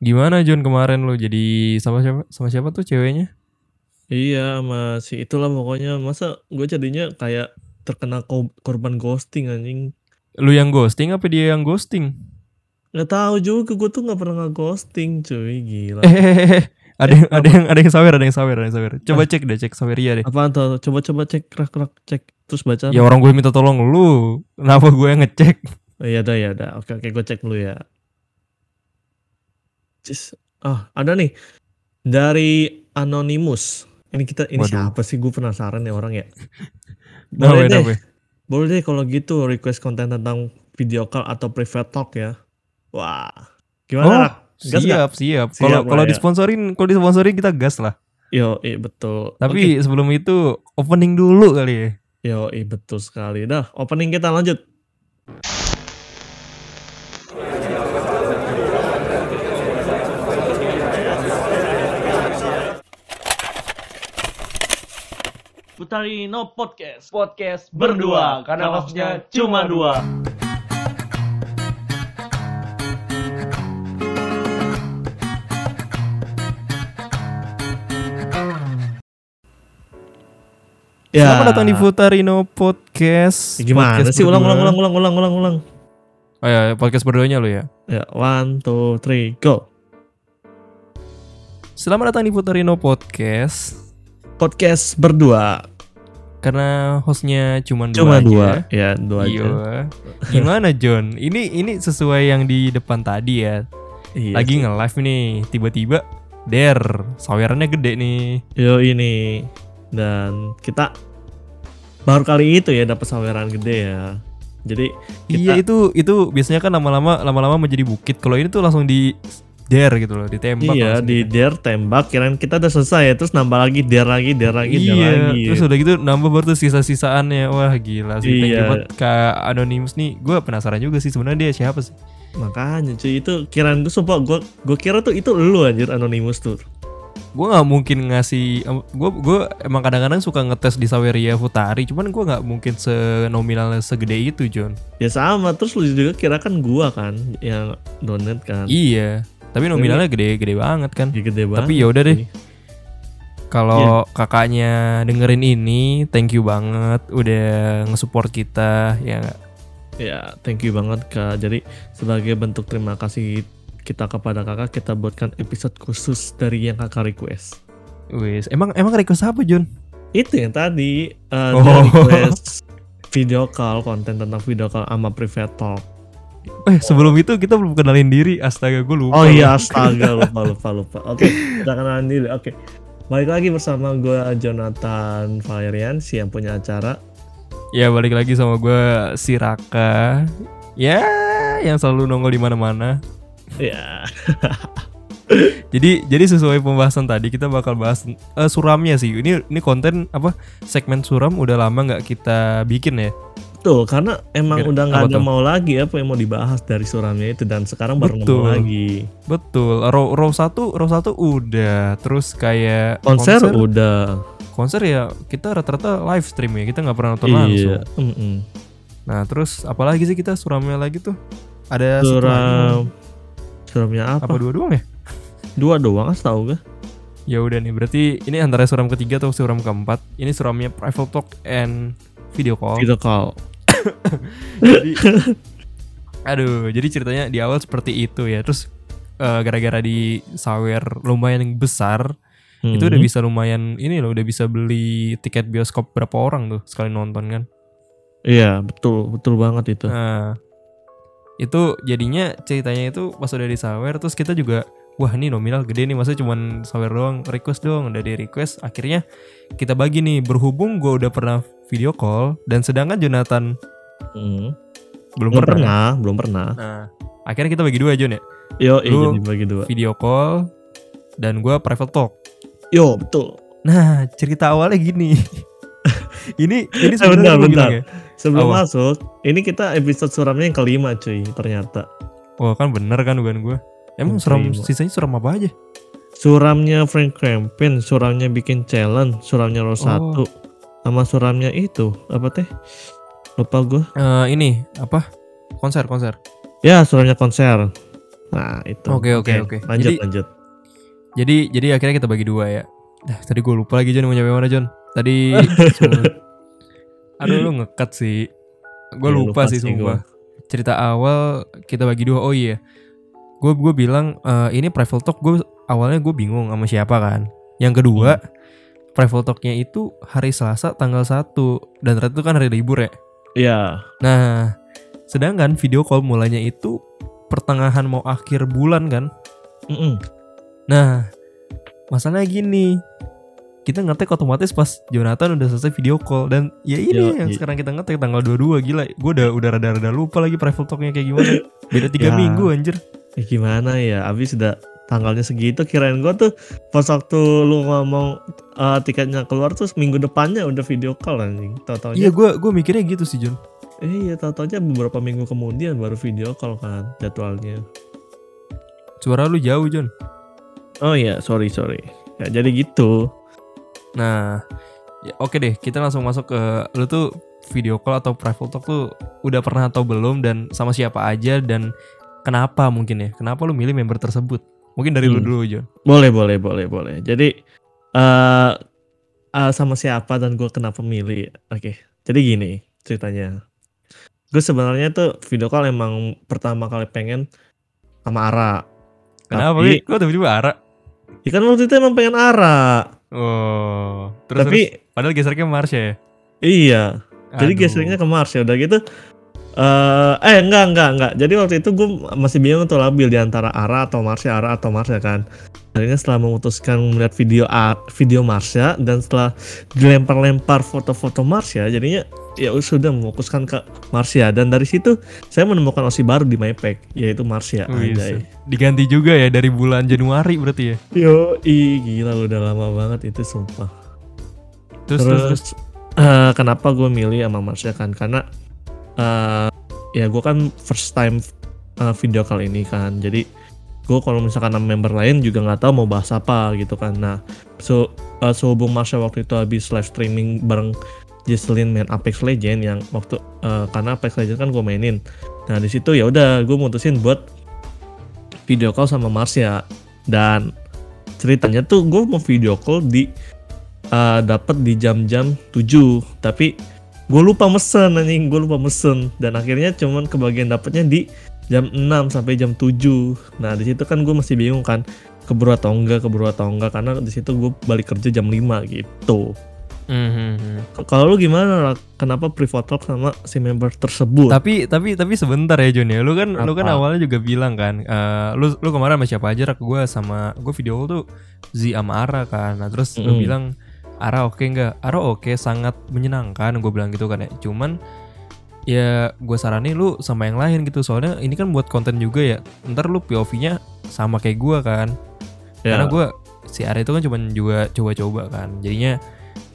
Gimana John kemarin lu jadi sama siapa sama siapa tuh ceweknya? Iya, masih itulah pokoknya. Masa gue jadinya kayak terkena ko- korban ghosting anjing. Lu yang ghosting apa dia yang ghosting? Nggak tahu juga gue tuh nggak pernah nge-ghosting cuy gila. Eh, ada yang Eh, ada yang ada yang sawer, ada yang sawer, ada yang sawer. Coba cek deh, cek saweria deh. Apaan tuh? Coba-coba cek rak rak cek terus baca. Ya orang gue minta tolong lu. Kenapa gue yang ngecek? Oh, iya dah ya dah. Oke oke gue cek dulu ya. Cis. Oh ada nih dari Anonymous. Ini kita ini Waduh. siapa sih? Gue penasaran ya orang ya. Nah, Boleh deh. Boleh deh kalau gitu request konten tentang video call atau private talk ya. Wah. Gimana? Oh? Gas siap, siap. Siap Kalau kalau ya. disponsorin, kalau disponsorin kita gas lah. Yo, iya betul. Tapi sebelum itu opening dulu kali ya. Yo, iya betul sekali. Dah, opening kita lanjut. Putarino Podcast. podcast berdua karena hostnya cuma dua. Ya. Selamat datang di Futarino Podcast. Gimana Podcast sih? Ulang, berdua. ulang, ulang, ulang, ulang, ulang, ulang. Oh ya, podcast berduanya lu ya. Ya, one, two, three, go. Selamat datang di Futarino Podcast. Podcast berdua. Karena hostnya cuma dua Cuma aja. dua. Ya, dua aja. Iya. Gimana John? Ini ini sesuai yang di depan tadi ya. Iya. Lagi nge-live nih, tiba-tiba der, sawerannya gede nih. Yo ini dan kita baru kali itu ya dapat saweran gede ya. Jadi kita Iya itu itu biasanya kan lama-lama lama-lama menjadi bukit. Kalau ini tuh langsung di der gitu loh, ditembak. iya di gitu. dare tembak kirain kita udah selesai ya terus nambah lagi dare lagi dare lagi dare Iya, lagi. terus udah gitu nambah baru tuh sisa-sisaannya. Wah gila sih. Thank you Iya. buat Kak Anonymous nih. Gue penasaran juga sih sebenarnya dia siapa sih? Makanya cuy itu kirain gue sumpah gue gue kira tuh itu lu anjir anonymous tuh. Gue nggak mungkin ngasih. Gue gue emang kadang-kadang suka ngetes di Saweria Futari. Cuman gue nggak mungkin senominalnya segede itu John. Ya sama terus lu juga kira kan gua kan yang donate kan. Iya. Tapi nominalnya gede-gede banget kan. Ya, gede banget. Tapi ya udah deh. Kalau Iya. kakaknya dengerin ini, thank you banget udah nge-support kita ya. Ya, thank you banget Kak. Jadi sebagai bentuk terima kasih kita kepada Kakak, kita buatkan episode khusus dari yang Kakak request. Wis, emang emang request apa John? Itu yang tadi uh, Oh. request video call, konten tentang video call sama private talk. Eh sebelum itu kita belum kenalin diri. Astaga gue lupa. Oh iya, astaga lupa lupa lupa. Oke, kita kenalan diri. Oke. Balik lagi bersama gue Jonathan Valerian, si yang punya acara. Ya balik lagi sama gue si Raka. Ya yang selalu nongol di mana-mana. Ya, Jadi jadi sesuai pembahasan tadi kita bakal bahas eh, suramnya sih. Ini ini konten apa segmen suram udah lama nggak kita bikin ya. Betul. Karena emang Oke, udah nggak ada tuh? mau lagi apa yang mau dibahas dari suramnya itu dan sekarang baru Betul. nemu lagi. Betul. Row row satu row satu udah. Terus kayak Konser, udah. konser ya kita rata-rata live stream ya. Kita nggak pernah nonton langsung. Iya. mm-mm. Nah terus apalagi sih kita suramnya lagi tuh? Ada. Suram suramnya apa? apa dua doang ya? Dua doang tahu gak? Ya udah nih, berarti ini antara suram ketiga atau suram keempat. Ini suramnya private talk and video call. Video call. Jadi, aduh, jadi ceritanya di awal seperti itu ya. Terus eh, gara-gara di sawer lumayan besar, itu udah Mhm. bisa lumayan ini loh, udah bisa beli tiket bioskop berapa orang tuh sekali nonton kan. Iya, betul, betul banget itu. Nah, itu jadinya ceritanya itu pas udah di sawer, terus kita juga wah ini nominal gede nih masa cuman sawer doang request doang udah di request akhirnya kita bagi nih berhubung gue udah pernah video call dan sedangkan Jonathan Hmm. belum, Belum pernah, pernah, belum pernah. nah akhirnya kita bagi dua Jon ya Yo, iya Lu- jadi bagi dua. video call dan gue private talk Yo, betul. nah cerita awalnya gini ini ini Eh, sebenarnya bentar, bentar. ya Sebelum Apa? masuk, ini kita episode suramnya yang kelima cuy, ternyata. wah kan bener kan bukan gue emang Yang suram kelima. sisanya suram apa aja Suramnya Frank Campaign, suramnya bikin challenge, suramnya Oh. Ro 1 sama suramnya itu, apa teh? Lupa gue. Eh, ini apa konser konser Ya, suramnya konser. Nah itu. Oke, oke, oke. Lanjut Jadi- lanjut. Jadi jadi akhirnya kita bagi dua ya. Dah, tadi gue lupa lagi John mau nyampe mana John. Tadi Aduh lu ngekat sih. Gue Iya, lupa, lupa sih sumpah. Cerita awal kita bagi dua. Oh iya. Gue gue bilang eh, ini private talk gue awalnya gue bingung sama siapa kan. Yang kedua, Hmm. Private talknya itu hari Selasa tanggal 1 dan ternyata itu kan hari libur ya. Iya. Nah, sedangkan video call mulanya itu pertengahan mau akhir bulan kan. Mm-mm. Nah, masalahnya gini. Kita ngetek otomatis pas Jonathan udah selesai video call dan ya ini Yo, yang i- sekarang kita ngetek tanggal 22 gila. Gue udah udah rada-rada lupa lagi private talknya kayak gimana. Beda tiga Ya. minggu anjir. Ya gimana ya? Abis udah tanggalnya segitu kirain gua tuh pas waktu lu ngomong eh, tiketnya keluar terus minggu depannya udah video call anjing. Tahu-taunya Iya, gue gue mikirnya gitu sih Jon. Eh, iya, tahu-taunya beberapa minggu kemudian baru video call kan jadwalnya. Suara lu jauh Jon. Oh iya, sorry sorry. Ya jadi gitu. Nah, ya oke deh, kita langsung masuk ke lu tuh video call atau private talk tuh udah pernah atau belum dan sama siapa aja dan kenapa mungkin ya? Kenapa lu milih member tersebut? Mungkin dari lu Hmm. dulu Jon. Boleh boleh boleh boleh. Jadi eh eh, sama siapa dan gue kenapa milih? Oke. Jadi gini ceritanya. Gue sebenarnya tuh video call emang pertama kali pengen sama Ara. Kenapa Tapi-? Kok tiba-tiba Ara? Ya kan waktu itu emang pengen Ara. Oh, terus, Tapi terus padahal gesernya Marsha ya. iya. Jadi Aduh. geseringnya ke Mars ya udah gitu. Eh eh enggak enggak enggak. Jadi waktu itu gue masih bingung tuh labil di antara Ara atau Marsha, Ara atau Marsha kan. Akhirnya setelah memutuskan melihat video A, video Marsha dan setelah dilempar-lempar foto-foto Marsha, jadinya ya sudah memutuskan ke Marsha dan dari situ saya menemukan opsi baru di MyPack yaitu Marsha. Wih, Anjay. diganti juga ya dari bulan Januari berarti ya. Yo, i gila lu udah lama banget itu sumpah. Terus terus, terus. eh, kenapa gue milih sama Marsha kan karena eh, ya gue kan first time eh, video call ini kan. Jadi gue kalau misalkan sama member lain juga nggak tahu mau bahas apa gitu kan. Nah so eh, sehubung Marsha waktu itu habis live streaming bareng Jesselyn main Apex Legend yang waktu eh, karena Apex Legend kan gue mainin. Nah di situ ya udah gue mutusin buat video call sama Marsha. Dan ceritanya tuh gue mau video call di uh, dapat di jam-jam 7 tapi gue lupa mesen anjing gue lupa mesen dan akhirnya cuman kebagian dapatnya di jam 6 sampai jam 7 nah di situ kan gue masih bingung kan keburu atau enggak keburu atau enggak karena di situ gue balik kerja jam 5 gitu Mhm. kalau lu gimana kenapa private talk sama si member tersebut Tapi tapi tapi sebentar ya Jon ya. Lu kan lu kan Apa? awalnya juga bilang kan, eh, lu lu kemarin sama siapa aja rak gue sama gue video tuh Z sama Ara kan. Nah, terus lu Mm-mm. bilang Ara oke nggak? Ara oke sangat menyenangkan gue bilang gitu kan ya. Cuman ya gue saranin lu sama yang lain gitu soalnya ini kan buat konten juga ya. Ntar lu POV-nya sama kayak gue kan. Ya. Karena gue si Ara itu kan cuman juga coba-coba kan. Jadinya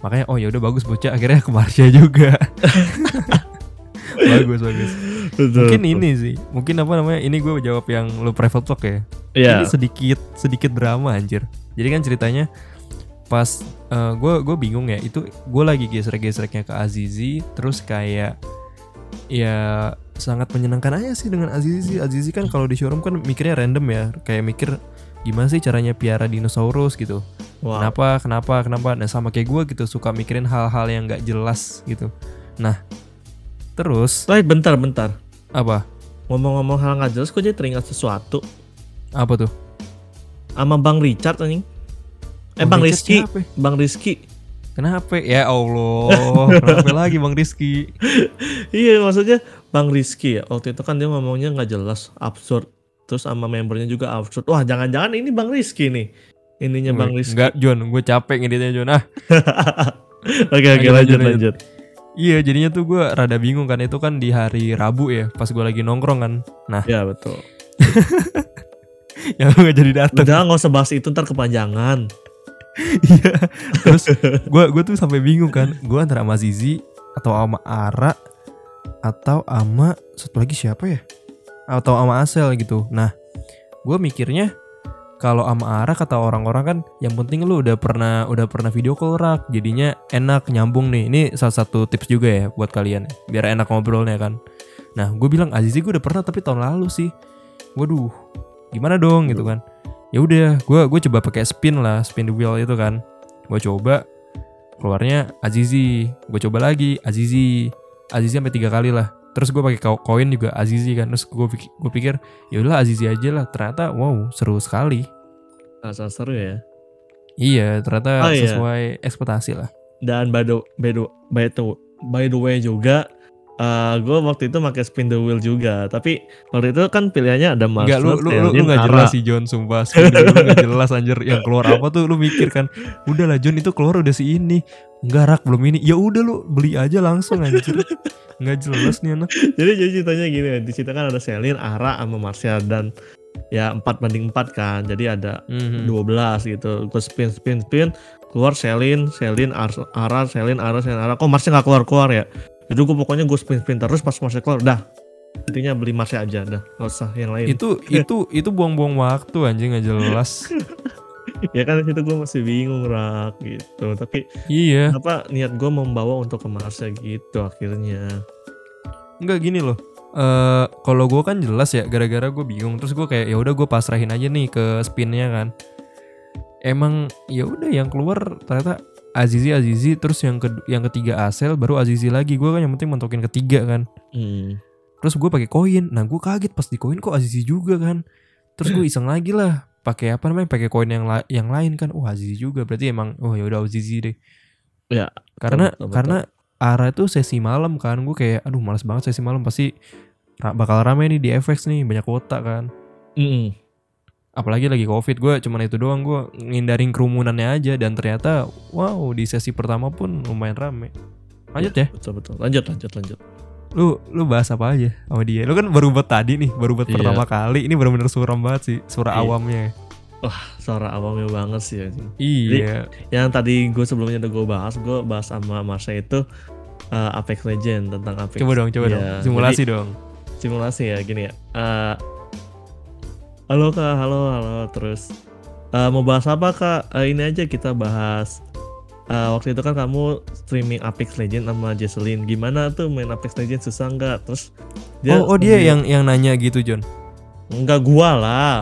makanya oh ya udah bagus bocah akhirnya ke Marsha juga. bagus bagus. Betul, Mungkin betul. ini sih, mungkin apa namanya? Ini gue jawab yang lu private talk ya. Iya. Ini sedikit sedikit drama anjir. Jadi kan ceritanya pas gue gue bingung ya itu gue lagi gesrek-gesreknya ke Azizi terus kayak ya sangat menyenangkan aja sih dengan Azizi. Azizi kan kalau di showroom kan mikirnya random ya kayak mikir gimana sih caranya piara dinosaurus? gitu. Wow. kenapa kenapa kenapa? Nah sama kayak gue gitu suka mikirin hal-hal yang nggak jelas gitu. Nah terus Wait, bentar bentar. Apa? Ngomong-ngomong hal nggak jelas gue jadi teringat sesuatu? Apa tuh? Sama Bang Richard anjing eh Bang Rizky. siapa? Bang Rizky. Kenapa? Ya Allah, kenapa lagi Bang Rizky? Iya maksudnya Bang Rizky ya waktu itu kan dia ngomongnya nggak jelas absurd. Terus sama membernya juga absurd. Wah jangan-jangan ini Bang Rizky nih. Ininya Bang Rizky. Enggak, John, gue capek ngeditnya John. Ah, oke oke Lanjut, lanjut lanjut, lanjut. Iya jadinya tuh gue rada bingung kan. Itu kan di hari Rabu ya, pas gue lagi nongkrong kan. Nah, ya betul. Yang lu gak jadi dateng. udah nggak usah bahas itu ntar kepanjangan Iya. Terus gue gue tuh sampai bingung kan, gue antara sama Zizi atau sama Ara atau sama satu lagi siapa ya? Atau sama Asel gitu. Nah, gue mikirnya kalau sama Ara kata orang-orang kan yang penting lu udah pernah udah pernah video call rak jadinya enak nyambung nih ini salah satu tips juga ya buat kalian biar enak ngobrolnya kan nah gue bilang Azizi gue udah pernah tapi tahun lalu sih waduh gimana dong gitu kan ya udah gue gue coba pakai spin lah spin the wheel itu kan. Gue coba keluarnya Azizi. Gue coba lagi Azizi. Azizi sampai tiga kali lah. Terus gue pakai ko- koin juga Azizi kan. Terus gue pikir, gue pikir ya udahlah Azizi aja lah. Ternyata wow seru sekali. Rasa seru ya. iya ternyata Oh, iya. sesuai ekspektasi lah. Dan by the by the by the, by the way juga gue waktu itu pakai spin the wheel juga. Tapi waktu itu kan pilihannya ada Enggak Marshall, lu lu lu, lu gak jelas sih John sumpah Spin the wheel gak jelas anjir yang keluar apa tuh lu mikir kan udah lah John itu keluar udah si ini enggak rak belum ini ya udah lu beli aja langsung anjir nggak jelas nih anak Jadi jadi ceritanya gini, di situ kan ada Selin, Ara, sama Marshall dan ya 4 banding 4 kan. Jadi ada Mhm. 12 gitu. Gue spin spin spin keluar Selin, Selin, Ar- Ara, Selin, Ara, Selin, Ara. Kok Marshall nggak keluar keluar ya? Jadi gue pokoknya gue spin spin terus pas Marshall keluar, dah. Intinya beli Marshall aja, dah. Gak usah yang lain. itu itu itu buang-buang waktu anjing nggak jelas ya kan di situ gue masih bingung rak gitu. Tapi iya apa niat gue membawa untuk ke Marshall gitu akhirnya. nggak gini loh eh kalau gue kan jelas ya gara-gara gue bingung terus gue kayak ya udah gue pasrahin aja nih ke spinnya kan emang ya udah yang keluar ternyata Azizi Azizi terus yang ke yang ketiga Asel baru Azizi lagi. Gue kan yang penting mentokin ketiga kan. Hmm. terus gue pakai koin. Nah gue kaget pas di koin kok Azizi juga kan. Terus gue iseng lagi lah. Pakai apa namanya? Pakai koin yang la- yang lain kan. Wah Azizi juga. Berarti emang oh ya udah Azizi deh. Ya, karena betul, betul. karena arah itu sesi malam kan. Gue kayak aduh malas banget sesi malam. Pasti ra- bakal rame nih di FX nih. Banyak kuota kan. Mm-mm. Apalagi lagi covid gue cuman itu doang gue ngindarin kerumunannya aja. Dan ternyata wow di sesi pertama pun lumayan rame. Lanjut ya? betul betul. Lanjut lanjut lanjut. lu lu bahas apa aja sama dia? Lu kan baru buat tadi nih baru buat Iya. pertama kali. Ini bener-bener suram banget sih suara Iya. awamnya. Suara awamnya banget sih iya. Yang tadi gue sebelumnya udah gue bahas gue bahas sama Marsha itu uh, Apex Legend tentang Apex. Coba dong coba Iya, dong. Simulasi jadi dong. Simulasi ya gini ya. Uh, halo kak. Halo halo. Terus uh, mau bahas apa kak? Uh, ini aja kita bahas. Uh, waktu itu kan kamu streaming Apex Legend sama Jesselyn gimana tuh main Apex Legend susah nggak? Terus oh oh dia yang yang nanya gitu John enggak gua lah.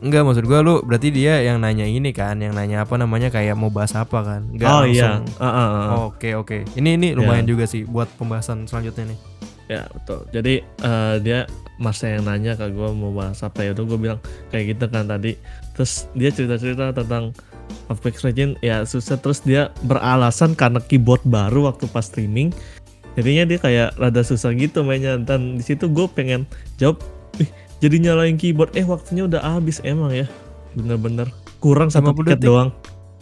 Enggak maksud gua lu berarti dia yang nanya ini kan, yang nanya apa namanya kayak mau bahas apa kan? Enggak oh langsung. iya Ah, ah, ah. Oke oke. Ini ini lumayan juga sih buat pembahasan selanjutnya nih. Ya betul. Jadi eh, dia Mas yang nanya ke gue mau bahas apa ya, udah gue bilang kayak gitu kan tadi. Terus dia cerita-cerita tentang Apex Legends ya susah. Terus dia beralasan karena keyboard baru waktu pas streaming. Jadinya dia kayak rada susah gitu mainnya. Dan di situ gue pengen jawab, ih jadi nyalain keyboard. Eh waktunya udah habis emang ya, bener-bener kurang satu 50 tiket detik. doang.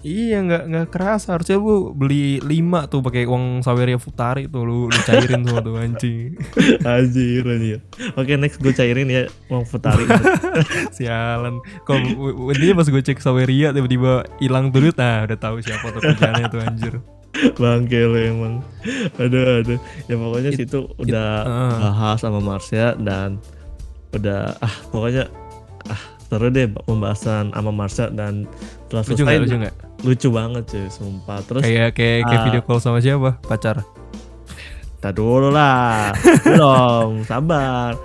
Iya nggak nggak kerasa harusnya lu beli 5 tuh pakai uang Saweria Futari tuh lu, lu cairin semua tuh anjing. Anjir anjir. Oke next gue cairin ya uang Futari. Sialan. Kalau intinya pas gue cek Saweria tiba-tiba hilang tuh duit, nah udah tahu siapa tuh kerjanya tuh anjir. Bangke lo emang. Aduh aduh. Ya pokoknya It- situ udah ah. bahas sama Marsha dan udah ah pokoknya ah seru deh pembahasan sama Marsha dan setelah Lucu selesai nggak lucu nggak? lucu banget cuy sumpah terus Kayak kayak kayak ah. video call sama siapa? Pacar. tak dulu lah belum sabar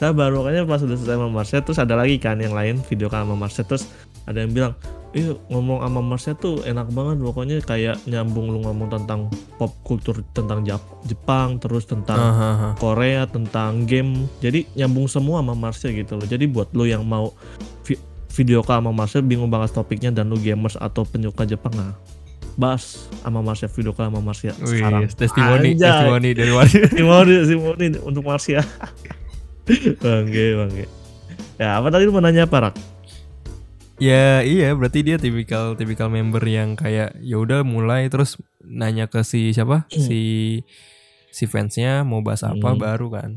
sabar pokoknya pas udah selesai sama Marsha terus ada lagi kan yang lain video call sama Marsha terus ada yang bilang Ih ngomong sama Marsha tuh enak banget pokoknya kayak nyambung lu ngomong tentang pop kultur tentang Jap- Jepang terus tentang Aha. Korea tentang game jadi nyambung semua sama Marsha gitu loh jadi buat lo yang mau vi- video call sama Marsha bingung banget topiknya dan lu gamers atau penyuka Jepang nah bahas sama Marsha video call sama Marsha sekarang Wih, testimoni, Anjay. testimoni dari warga. testimoni testimoni untuk Marsha bangke bangke ya apa tadi lu mau nanya apa Rak? Ya iya berarti dia tipikal tipikal member yang kayak ya udah mulai terus nanya ke si siapa si si fansnya mau bahas apa Hmm. baru kan.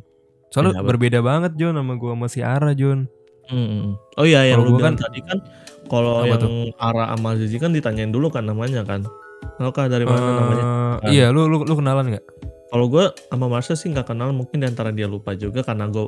Soalnya betul. berbeda banget John sama gua sama si Ara John. Hmm. Oh iya yang lu kan- tadi kan kalau yang Ara sama Zizi kan ditanyain dulu kan namanya kan kah dari mana Eh, namanya? Kan. Iya lu lu lu kenalan nggak? Kalau gue sama Marsha sih nggak kenal mungkin di antara dia lupa juga karena gue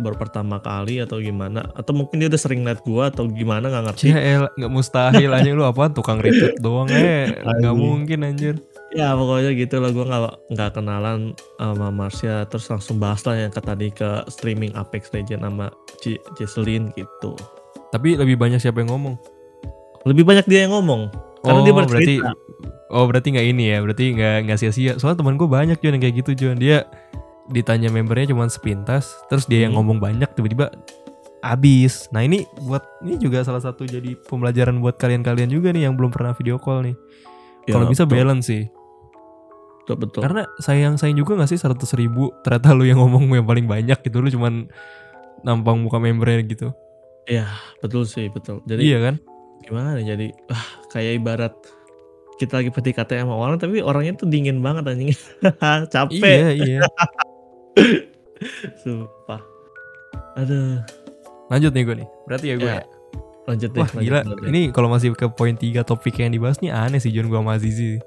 baru pertama kali atau gimana? Atau mungkin dia udah sering liat gue atau gimana? Nggak ngerti. Ya nggak mustahil aja lu apa tukang retweet doang eh. Nggak mungkin anjir. ya pokoknya gitu lah. Gue nggak nggak kenalan sama Marsha. Terus langsung bahas lah yang ke tadi ke streaming Apex Legends sama C Jesselyn gitu. Tapi lebih banyak siapa yang ngomong? lebih banyak dia yang ngomong. Karena dia berarti bercerita. Oh berarti nggak ini ya, berarti nggak nggak sia-sia. Soalnya teman gue banyak Jon yang kayak gitu Jon. Dia ditanya membernya cuma sepintas, terus dia yang Hmm. ngomong banyak tiba-tiba habis. Nah ini buat ini juga salah satu jadi pembelajaran buat kalian-kalian juga nih yang belum pernah video call nih. Ya, Kalau bisa balance sih. betul, betul. Karena sayang sayang juga gak sih 100 ribu ternyata lu yang ngomong yang paling banyak gitu lu cuman nampang muka membernya gitu. betul sih betul jadi iya kan? gimana ya, jadi ah kayak ibarat kita lagi PDKT sama orang tapi orangnya tuh dingin banget anjing capek Iya iya. sumpah aduh Lanjut nih gue nih. Berarti ya gue. Ya, ya? lanjut deh Wah lanjut, gila, lanjut ini kalau masih ke poin 3 topik yang dibahas nih aneh sih John gua sama Azizi.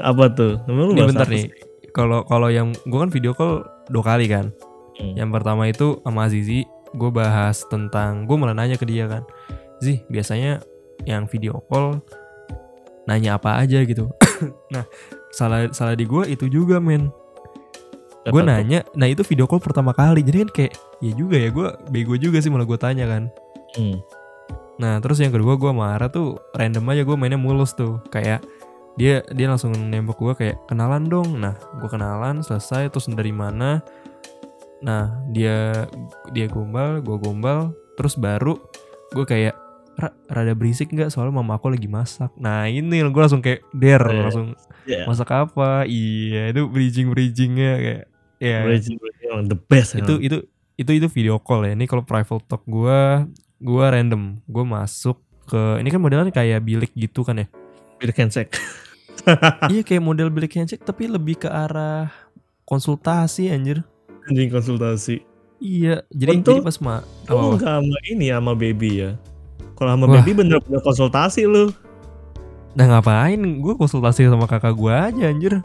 apa tuh lu Ini bentar nih. Kalau kalau yang gua kan video call dua kali kan. Hmm. Yang pertama itu sama Azizi, gue bahas tentang gue malah nanya ke dia kan. Zi, biasanya yang video call nanya apa aja gitu. nah, salah salah di gue itu juga men. Gue nanya, nah itu video call pertama kali. Jadi kan kayak ya juga ya gue bego juga sih malah gue tanya kan. Hmm. Nah terus yang kedua gue marah tuh random aja gue mainnya mulus tuh kayak dia dia langsung nembak gue kayak kenalan dong. Nah gue kenalan selesai terus dari mana? Nah dia dia gombal, gue gombal, terus baru gue kayak "Ra, rada berisik nggak? Soalnya mama aku lagi masak. Nah ini gue langsung kayak der Iya. langsung Ya, masak apa? Iya itu bridging bridgingnya kayak ya Reggie Reggie emang the best itu itu itu itu video call ya. Ini kalau private talk gua gua random. Gue masuk ke ini kan modelnya kayak bilik gitu kan ya? Bill Kensek iya kayak model bilik handshake tapi lebih ke arah konsultasi anjir. Anjing konsultasi. Iya jadi Untung- jadi pas ma lu apa, nggak sama ini sama baby ya kalau sama Wah. baby bener-bener konsultasi lu. Nah ngapain? Gue konsultasi sama kakak gua aja anjir.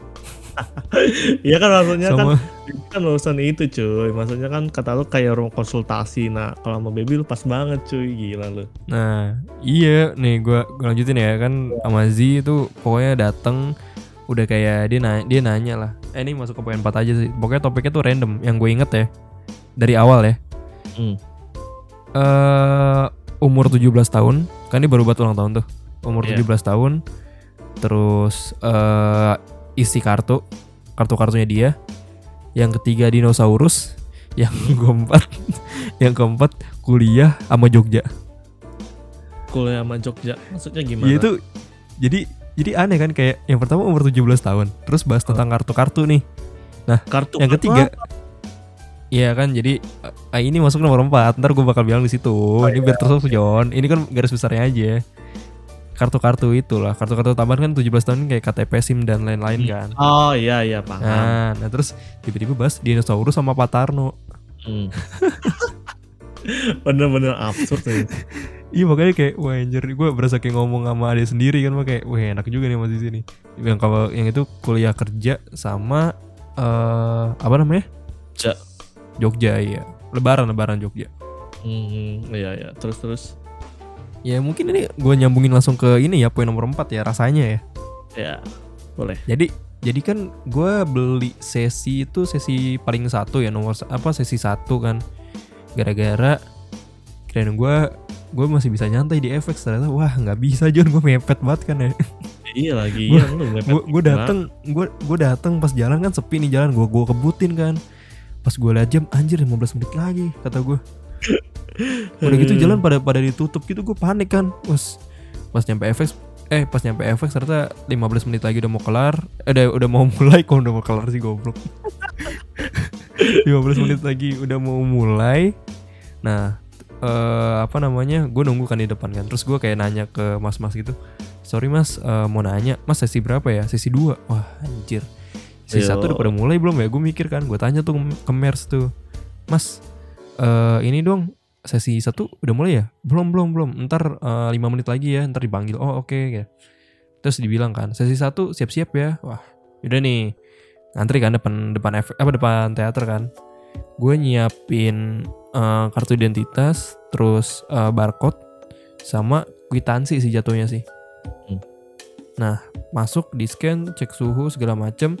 Iya kan maksudnya kan sama. Baby kan urusan itu cuy. Maksudnya kan kata lu kayak ruang konsultasi. Nah kalau sama baby lu pas banget cuy. Gila lu. Nah iya. Nih gua gua lanjutin ya. Kan sama Z itu pokoknya dateng udah kayak dia nanya, dia nanya lah. Eh ini masuk ke poin 4 aja sih. Pokoknya topiknya tuh random. Yang gue inget ya dari awal ya. Hmm. eh umur 17 tahun. Kan ini baru buat ulang tahun tuh. Umur Iya. 17 tahun. Terus eh isi kartu. Kartu kartunya dia. Yang ketiga dinosaurus. Yang keempat yang keempat kuliah sama Jogja. Kuliah sama Jogja. Maksudnya gimana? ya itu jadi jadi aneh kan kayak yang pertama umur 17 tahun. Terus bahas tentang kartu-kartu nih. Kartu yang apa? Iya kan jadi eh, ini masuk nomor 4 Ntar gue bakal bilang di situ Ini biar terus John Ini kan garis besarnya aja Kartu-kartu itulah Kartu-kartu tambahan kan 17 tahun kayak KTP SIM dan lain-lain kan Oh iya iya paham. Nah, nah terus tiba-tiba bahas dinosaurus sama Pak Tarno Hmm. Bener-bener absurd ya. Iya makanya kayak Wah anjir gue berasa kayak ngomong sama adik sendiri kan Kayak wah enak juga nih masih sini Yang kalau yang itu kuliah kerja sama eh Apa namanya? Jogja. Jogja iya Lebaran-lebaran Jogja Hmm, iya iya terus terus. Ya mungkin ini gue nyambungin langsung ke ini ya poin nomor 4 ya rasanya ya. Ya boleh. Jadi jadi kan gue beli sesi itu sesi paling satu ya nomor apa sesi satu kan. Gara-gara kirain gue gue masih bisa nyantai di FX ternyata wah nggak bisa John gue mepet banget kan ya. Iya lagi Gua- iya lu mepet Gue gue dateng gue gue dateng pas jalan kan sepi nih jalan gue gue kebutin kan. Pas gue liat jam anjir 15 menit lagi kata gue. Udah gitu jalan pada pada ditutup gitu gue panik kan. Pas pas nyampe FX eh pas nyampe FX ternyata 15 menit lagi udah mau kelar. Eh udah, udah mau mulai kok udah mau kelar sih goblok. 15 menit lagi udah mau mulai. Nah, eh apa namanya? Gue nunggu kan di depan kan. Terus gue kayak nanya ke mas-mas gitu. Sorry mas, eh, mau nanya, mas sesi berapa ya? Sesi 2 Wah anjir. Sesi Yo. satu udah pada mulai belum ya? Gue mikir kan, gue tanya tuh ke Mers tuh, Mas, eh ini dong sesi satu udah mulai ya? Belum belum belum. Ntar lima menit lagi ya, ntar dipanggil. Oh oke ya. Terus dibilang kan, sesi satu siap-siap ya. Wah, udah nih. Ngantri kan depan depan F, apa depan teater kan. Gue nyiapin eh, kartu identitas, terus eh, barcode sama kwitansi sih jatuhnya sih. Hmm. Nah masuk di scan cek suhu segala macem.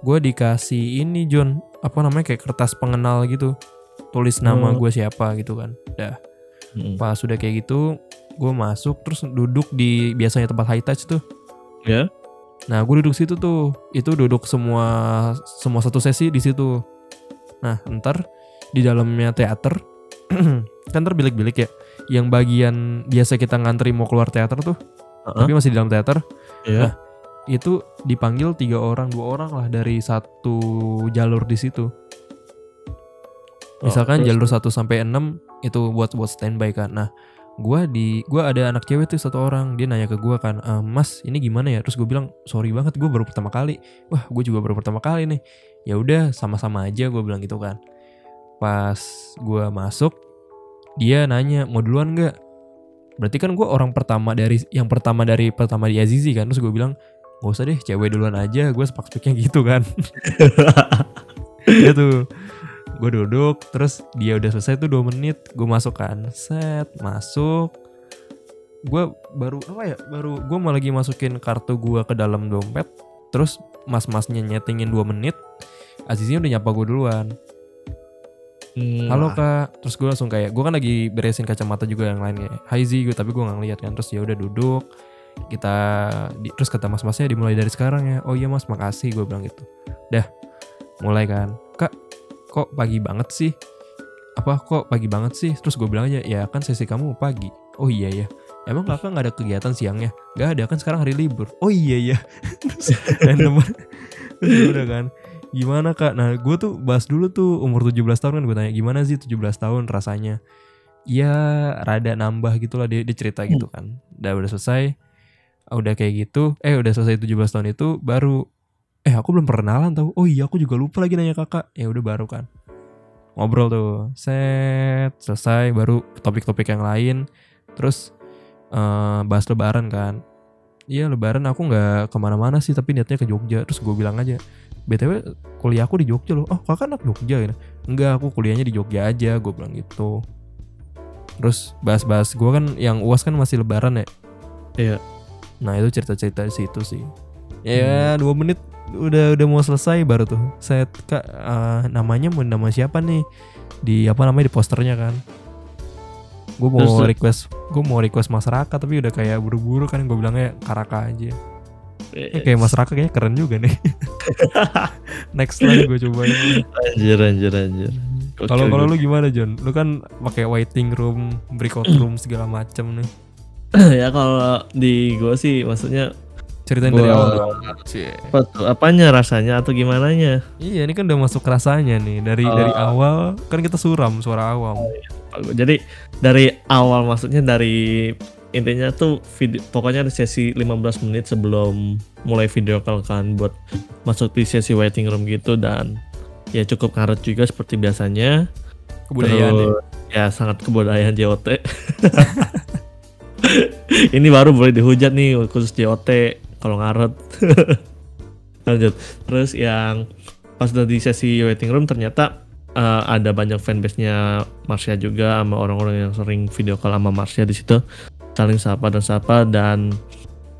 Gue dikasih ini John apa namanya kayak kertas pengenal gitu. Tulis nama Oh. gue siapa gitu kan. Dah Mm. pas sudah kayak gitu gue masuk terus duduk di biasanya tempat high touch tuh. Ya. Nah gue duduk situ tuh. Itu duduk semua semua satu sesi di situ. Nah ntar di dalamnya teater kan ntar bilik-bilik ya. Yang bagian biasa kita ngantri mau keluar teater tuh, Heeh. tapi masih di dalam teater Ya. Itu dipanggil tiga orang dua orang lah dari satu jalur di situ. Misalkan Oh, jalur 1 sampai 6 itu buat buat standby kan. Nah, gua di gua ada anak cewek tuh satu orang, dia nanya ke gua kan, "Eh, "Mas, ini gimana ya?" Terus gue bilang, "Sorry banget, gue baru pertama kali." Wah, gue juga baru pertama kali nih. Ya udah, sama-sama aja gue bilang gitu kan. Pas gua masuk, dia nanya, "Mau duluan nggak?" Berarti kan gua orang pertama dari yang pertama dari pertama di Azizi kan. Terus gue bilang, "Gak usah deh, cewek duluan aja." Gue sepak-speknya gitu kan. Iya tuh. Gue duduk terus dia udah selesai tuh dua menit gue masuk kan. Set masuk. Gue baru apa ya baru gue mau lagi masukin kartu gue ke dalam dompet terus mas-masnya nyetingin dua menit Aziznya udah nyapa gue duluan. Hmm, halo kak. Terus gue langsung kayak gue kan lagi beresin kacamata juga yang lain kayak Hai Zi gue tapi gue nggak ngeliat kan. Terus ya udah duduk kita di- terus kata mas-masnya dimulai dari sekarang ya. Oh iya mas makasih gue bilang gitu. Dah mulai kan. Kak kok pagi banget sih? Apa kok pagi banget sih? Terus gue bilang aja ya kan sesi kamu pagi. Oh iya ya. Emang kakak nggak ada kegiatan siangnya nggak ada kan sekarang hari libur. Oh iya ya. Terus random ya udah kan. Gimana kak? Nah gue tuh bahas dulu tuh umur 17 tahun kan. Gue tanya gimana sih 17 tahun rasanya? Ya rada nambah gitu lah dia, dia cerita gitu kan. Udah udah selesai udah kayak gitu eh udah selesai 17 tahun itu baru eh aku belum perkenalan tau. Oh iya aku juga lupa lagi nanya kakak. Ya udah baru kan. Ngobrol tuh set selesai baru topik-topik yang lain. Terus eh, bahas lebaran kan. Iya lebaran aku nggak ke mana-mana sih tapi niatnya ke Jogja. Terus gue bilang aja btw kuliah aku di Jogja loh. Oh kakak anak Jogja gitu enggak aku kuliahnya di Jogja aja gue bilang gitu. Terus bahas-bahas gue kan yang uas kan masih lebaran ya? Iya. Nah itu cerita-cerita di situ sih. Ya dua menit udah udah mau selesai baru tuh. Saya kak eh, namanya mau nama siapa nih? Di apa namanya di posternya kan. Gue mau Terus- request gue mau request masyarakat tapi udah kayak buru-buru kan gue bilangnya karaka aja. Eh, kayak masyarakat kayaknya keren juga nih. Next lah gue cobain. Anjir anjir anjir. kalau Oke, kalau oke. lu gimana John? Lu kan pakai waiting room breakout room segala macam nih ya kalau di gue sih maksudnya ceritain dari awal dong apa tuh apanya rasanya atau gimana nya Iya ini kan udah masuk rasanya nih. Dari Oh. dari awal kan kita suram suara awam. jadi dari awal maksudnya dari intinya tuh video pokoknya ada sesi 15 menit sebelum mulai video call kan buat masuk di sesi waiting room gitu dan ya cukup ngaret juga seperti biasanya. Kebudayaan ya. Terus, ya sangat kebudayaan JOT ini baru boleh dihujat nih khusus JOT kalau ngaret. Lanjut. Terus yang pas udah di sesi waiting room ternyata eh, ada banyak fanbase-nya Marsha juga sama orang-orang yang sering video call sama Marsha di situ. Saling sapa dan sapa dan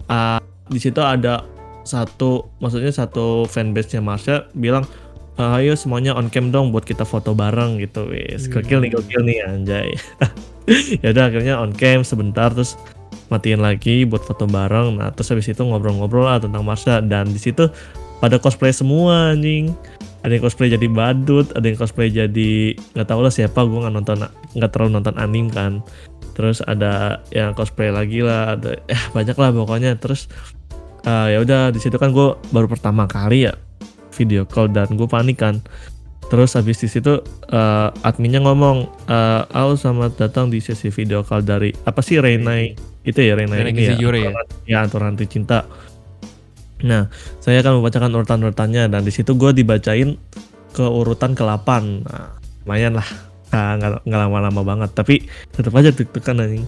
eh, di situ ada satu maksudnya satu fanbase-nya Marsha bilang "Eh, ayo semuanya on cam dong buat kita foto bareng gitu wis. Hmm. gokil nih gokil nih anjay. Ya udah akhirnya on cam sebentar terus matiin lagi buat foto bareng. Nah terus habis itu ngobrol-ngobrol lah tentang Marsha. Dan di situ pada cosplay semua anjing. Ada yang cosplay jadi badut ada yang cosplay jadi nggak tahu lah siapa gue nggak nonton nggak terlalu nonton anime kan. Terus ada yang cosplay lagi lah ada eh banyak lah pokoknya. Terus eh, ya udah di situ kan gue baru pertama kali ya video call dan gue panik kan terus habis di situ eh, adminnya ngomong eh Al selamat datang di sesi video call dari apa sih Reina itu ya Reina Reina ini ya? Kizuyure ya? ya Cinta. Nah saya akan membacakan urutan-urutannya dan di situ gue dibacain ke urutan ke-8 nah, lumayan lah. Nah, nggak lama-lama banget tapi tetap aja deg-degan anjing.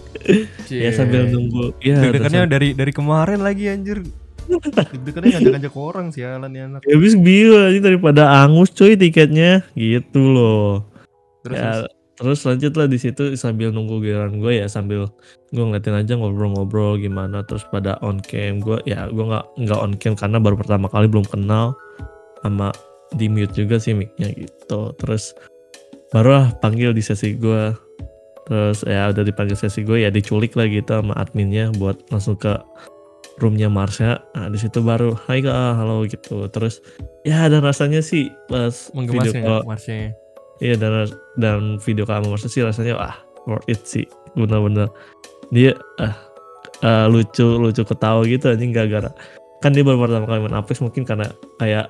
Ya sambil nunggu ya Deg-degannya dari dari kemarin lagi anjir. Deg-degannya ngajak-ngajak orang sialan ya anak. ya habis bingung anjing daripada angus cuy tiketnya. Gitu loh. Terus, ya terus. terus lanjut lah di situ sambil nunggu giliran gue ya sambil gue ngeliatin aja ngobrol-ngobrol gimana. Terus pada on cam gue ya gue nggak nggak on cam karena baru pertama kali belum kenal sama di mute juga sih micnya gitu. Terus barulah panggil di sesi gue terus ya udah dipanggil sesi gue ya diculik lah gitu sama adminnya buat langsung ke roomnya Marsha. Nah di situ baru hai kak. Halo gitu. Terus ya dan rasanya sih pas video ya call Marsnya. Iya dan dan video call sama Marsha sih rasanya wah worth it sih. Bener-bener. Dia ah eh, lucu lucu ketawa gitu anjing gak gara kan dia baru pertama kali main Apex mungkin karena kayak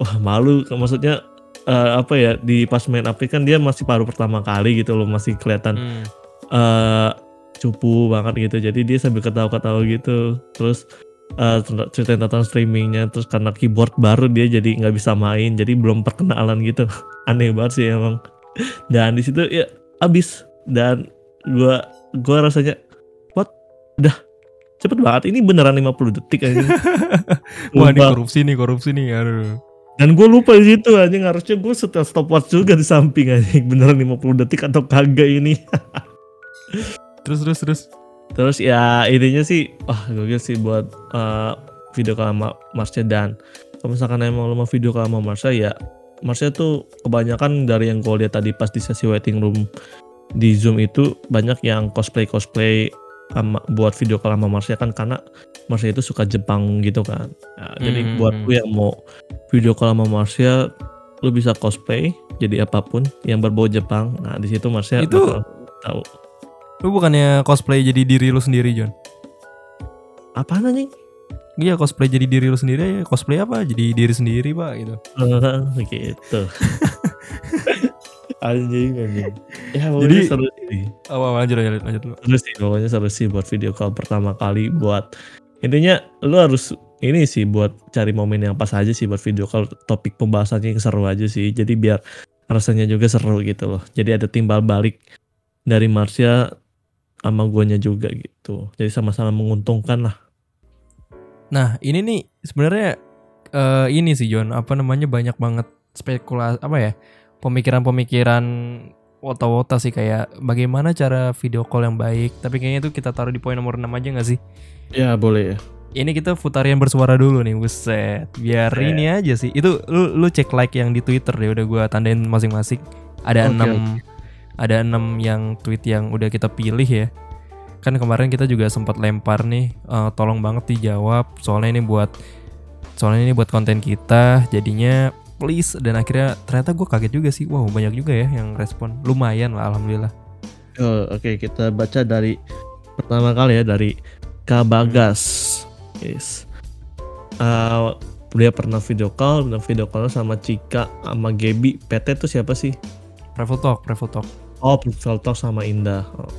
wah malu. Maksudnya eh, apa ya di pas main Apex kan dia masih baru pertama kali gitu loh masih kelihatan Hmm. eh cupu banget gitu. Jadi dia sambil ketawa-ketawa gitu. Terus eh, cer- ceritain tentang streamingnya terus karena keyboard baru dia jadi nggak bisa main jadi belum perkenalan gitu. Aneh banget sih emang. Dan di situ ya abis. Dan gua gua rasanya what? Udah cepet banget. Ini beneran 50 detik aja. Wah ini korupsi nih korupsi nih aduh. dan gue lupa di situ anjing. Harusnya gue setel stopwatch juga di samping anjing. Beneran 50 detik atau kagak ini Terus terus terus. Terus ya intinya sih, wah gokil sih buat eh, video call sama Marsha dan kalau misalkan emang lo mau video call sama Marsha ya Marsha tuh kebanyakan dari yang gue lihat tadi pas di sesi waiting room di Zoom itu banyak yang cosplay cosplay sama buat video call sama Marsha kan karena Marsha itu suka Jepang gitu kan. Nah, Jadi Hmm, buat hmm. lu yang mau video call sama Marsha lu bisa cosplay jadi apa pun yang berbau Jepang. Nah di situ Marsha Itu- bakal tahu Lu bukannya cosplay jadi diri lu sendiri John? apaan anjing. Iya cosplay jadi diri lu sendiri ya cosplay apa jadi diri sendiri pak gitu. Gitu. anjing anjing. Ya Jadi- seru sih. Oh, oh, lanjut lanjut lanjut lu. Seru sih pokoknya seru sih buat video call pertama kali buat intinya lu harus ini sih buat cari momen yang pas aja sih buat video call topik pembahasannya yang seru aja sih. Jadi biar rasanya juga seru gitu loh. Jadi ada timbal balik dari Marsha sama guanya juga gitu. Jadi sama-sama menguntungkan lah. Nah ini nih sebenarnya eh, ini sih John apa namanya banyak banget spekulasi apa ya pemikiran-pemikiran wota-wota sih kayak bagaimana cara video call yang baik. Tapi kayaknya itu kita taruh di poin nomor 6 aja nggak sih? Ya boleh ya. Ini kita futarian bersuara dulu nih, buset. Biar Buset. ini aja sih. Itu lu lu cek like yang di Twitter deh, udah gua tandain masing-masing. Ada Oke, enam ada enam yang tweet yang udah kita pilih ya. Kan kemarin kita juga sempat lempar nih, eh, tolong banget dijawab. Soalnya ini buat soalnya ini buat konten kita, jadinya please dan akhirnya ternyata gue kaget juga sih. Wow, banyak juga ya yang respon. Lumayan lah alhamdulillah. Oh, Oke, kita baca dari pertama kali ya dari Kabagas. Yes. Eh, dia pernah video call, pernah video call sama Cika sama Gebi. PT itu siapa sih? Travel talk, travel talk. Oh, Profile Talk sama Indah. Oh.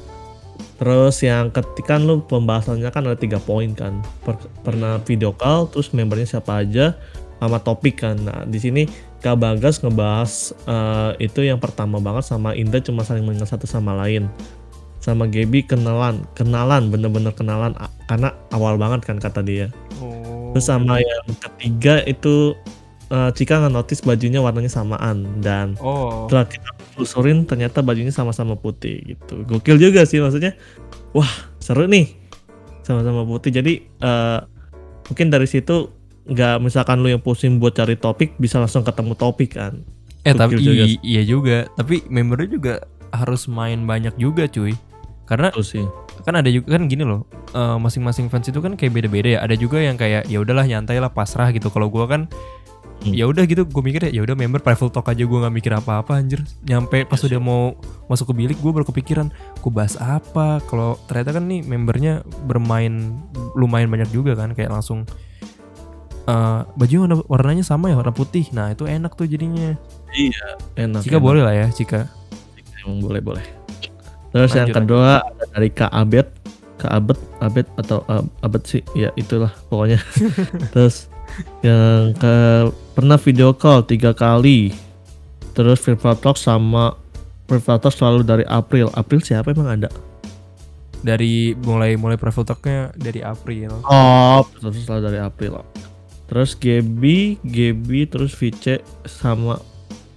Terus yang ketiga kan lu pembahasannya kan ada tiga poin kan. Per- pernah video call, terus membernya siapa aja, sama topik kan. Nah di sini Kak Bagas ngebahas eh, itu yang pertama banget sama Indah cuma saling mengenal satu sama lain. Sama Gebi kenalan, kenalan bener-bener kenalan karena awal banget kan kata dia. Oh. Terus sama yang ketiga itu eh, Cika nge-notice bajunya warnanya samaan dan Oh. setelah kita telusurin ternyata bajunya sama-sama putih gitu gokil juga sih maksudnya wah seru nih sama-sama putih jadi eh, mungkin dari situ nggak misalkan lu yang pusing buat cari topik bisa langsung ketemu topik kan Eh tapi Gokil juga i- iya juga, tapi membernya juga harus main banyak juga cuy. Karena itu sih kan ada juga kan gini loh, eh, masing-masing fans itu kan kayak beda-beda ya. Ada juga yang kayak ya udahlah nyantai lah pasrah gitu. Kalau gua kan Hmm. ya udah gitu, gue mikir ya ya udah member private talk aja gue nggak mikir apa-apa anjir. Nyampe pas udah mau masuk ke bilik gue baru kepikiran, gue bahas apa. Kalau ternyata kan nih membernya bermain lumayan banyak juga kan, kayak langsung eh baju warna, warnanya sama ya warna putih. Nah itu enak tuh jadinya. enak Cika enak. boleh lah ya, Cika. emang boleh boleh terus yang Lanjut, kedua ada dari Kak Abed Kak Abed Abed atau Ab- Abed sih ya itulah pokoknya terus yang ke pernah video call tiga kali terus virtual talk sama virtual talk selalu dari April April siapa emang ada Dari mulai mulai private talknya dari April. oh terus selalu dari April terus Gebi Gebi terus Vice sama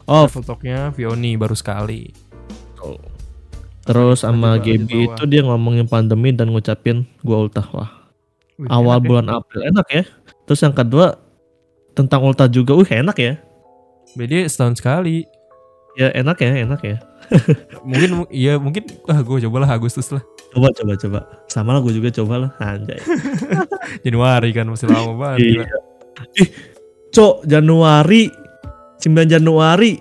oh Private talknya Vioni baru sekali. Terus sama Gaby itu dia ngomongin pandemi dan ngucapin gua ultah. Wih, Awal ya. bulan April enak ya. Terus yang kedua tentang ultah juga, wih enak ya. Beda setahun sekali. Ya enak ya, enak ya. Mungkin iya mungkin ah gue cobalah Agustus lah. Coba coba coba. Sama lah gue juga coba lah. Anjay. Januari kan masih lama banget. Iya. Ih, Cok, Januari 9 Januari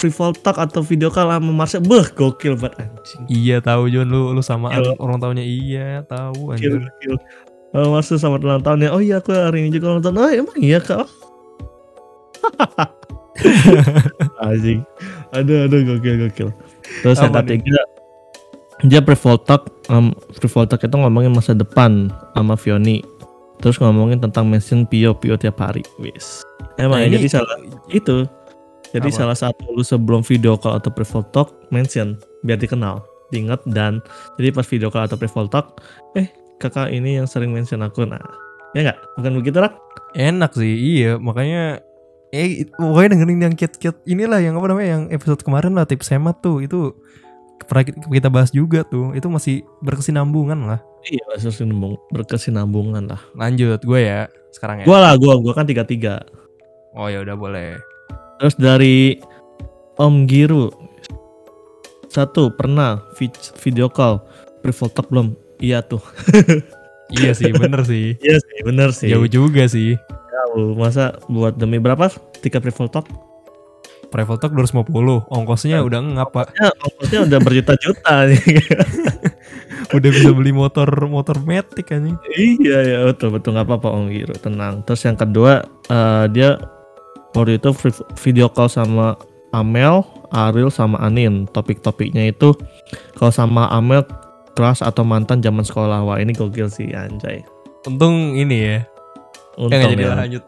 free fall talk atau video call sama Marsha. Beh, gokil banget anjing. Iya tahu John lu lu sama Iya. orang tahunnya iya tahu gokil. Oh, Marsha sama ulang tahunnya. Oh iya, aku hari ini juga ulang tahun. Oh, emang iya, Kak. anjing. Aduh, aduh, gokil, gokil. Terus yang ketiga dia talk um, talk itu ngomongin masa depan sama Fioni terus ngomongin tentang mention Pio Pio tiap hari wis emang Nah, ya, ini- jadi salah itu jadi Apa? salah satu lu sebelum video call atau pre fall talk mention biar dikenal diingat dan jadi pas video call atau pre talk eh kakak ini yang sering mention aku. Nah ya nggak? Bukan begitu rak? Enak sih iya. Makanya eh pokoknya dengerin yang kit-kit inilah yang apa namanya yang episode kemarin lah tips hemat tuh. Itu pernah ki- kita bahas juga tuh. Itu masih berkesinambungan lah. iya berkesinambung berkesinambungan lah. Lanjut gue ya sekarang ya. gua lah gua gua kan tiga tiga Oh ya udah boleh. Terus dari Om Giru. Satu pernah vi- video call talk belum? Iya tuh. iya sih bener sih. Iya sih, bener sih. Jauh juga sih. Jauh. Masa buat demi berapa? Tiga pre-fall talk? Travel Talk 250 Ongkosnya udah ngap pak Ya, ongkosnya udah berjuta-juta nih. Udah bisa beli motor Motor Matic anjing iya ya betul betul nggak apa-apa Om Giru tenang. Terus yang kedua eh, dia waktu itu vi- video call sama Amel, Ariel sama Anin. Topik-topiknya itu kalau sama Amel kelas atau mantan zaman sekolah. Wah ini gokil sih anjay. Untung ini ya Untung Eh nggak jadi ya. lanjut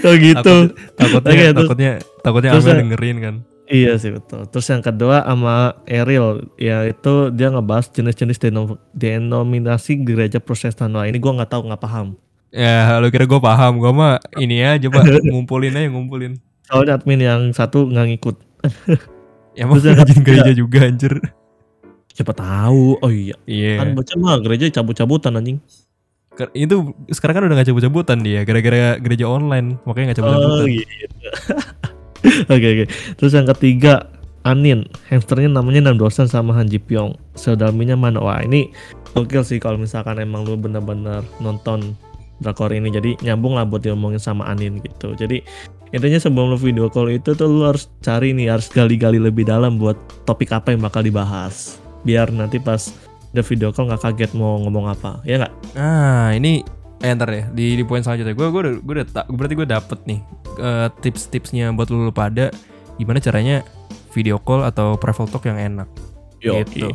Kalau gitu. Takut- Takutnya terus- Takutnya Takutnya terus Amel yang- dengerin kan Iya sih betul. Terus yang kedua sama Ariel, ya itu dia ngebahas jenis-jenis denom- denominasi gereja Protestan. Wah ini gua nggak tahu nggak paham. Ya lu kira gue paham Gue mah ini aja pak Ngumpulin aja ngumpulin Soalnya admin yang satu nggak ngikut. Ya yang rajin gereja juga anjir Siapa tahu? Oh iya. Iya Kan baca mah gereja cabut-cabutan anjing. Itu sekarang kan udah gak cabut-cabutan dia Gara-gara gereja online Makanya gak Oh cabut-cabutan gitu. Oke oke. Terus yang ketiga Anin, hamsternya namanya Nam Dosan sama Han Ji Pyong. Sedalminya mana? Wah ini gokil sih kalau misalkan emang lu bener-bener nonton drakor ini. Jadi nyambung lah buat diomongin sama Anin gitu. Jadi intinya sebelum lu video call itu tuh lu harus cari nih, harus gali-gali lebih dalam buat topik apa yang bakal dibahas. Biar nanti pas udah video call nggak kaget mau ngomong apa, ya nggak? Nah ini eh ntar ya di, di poin selanjutnya gue gue udah gue udah tak berarti gue dapet nih eh, tips-tipsnya buat lu, lu pada gimana caranya video call atau private talk yang enak gitu.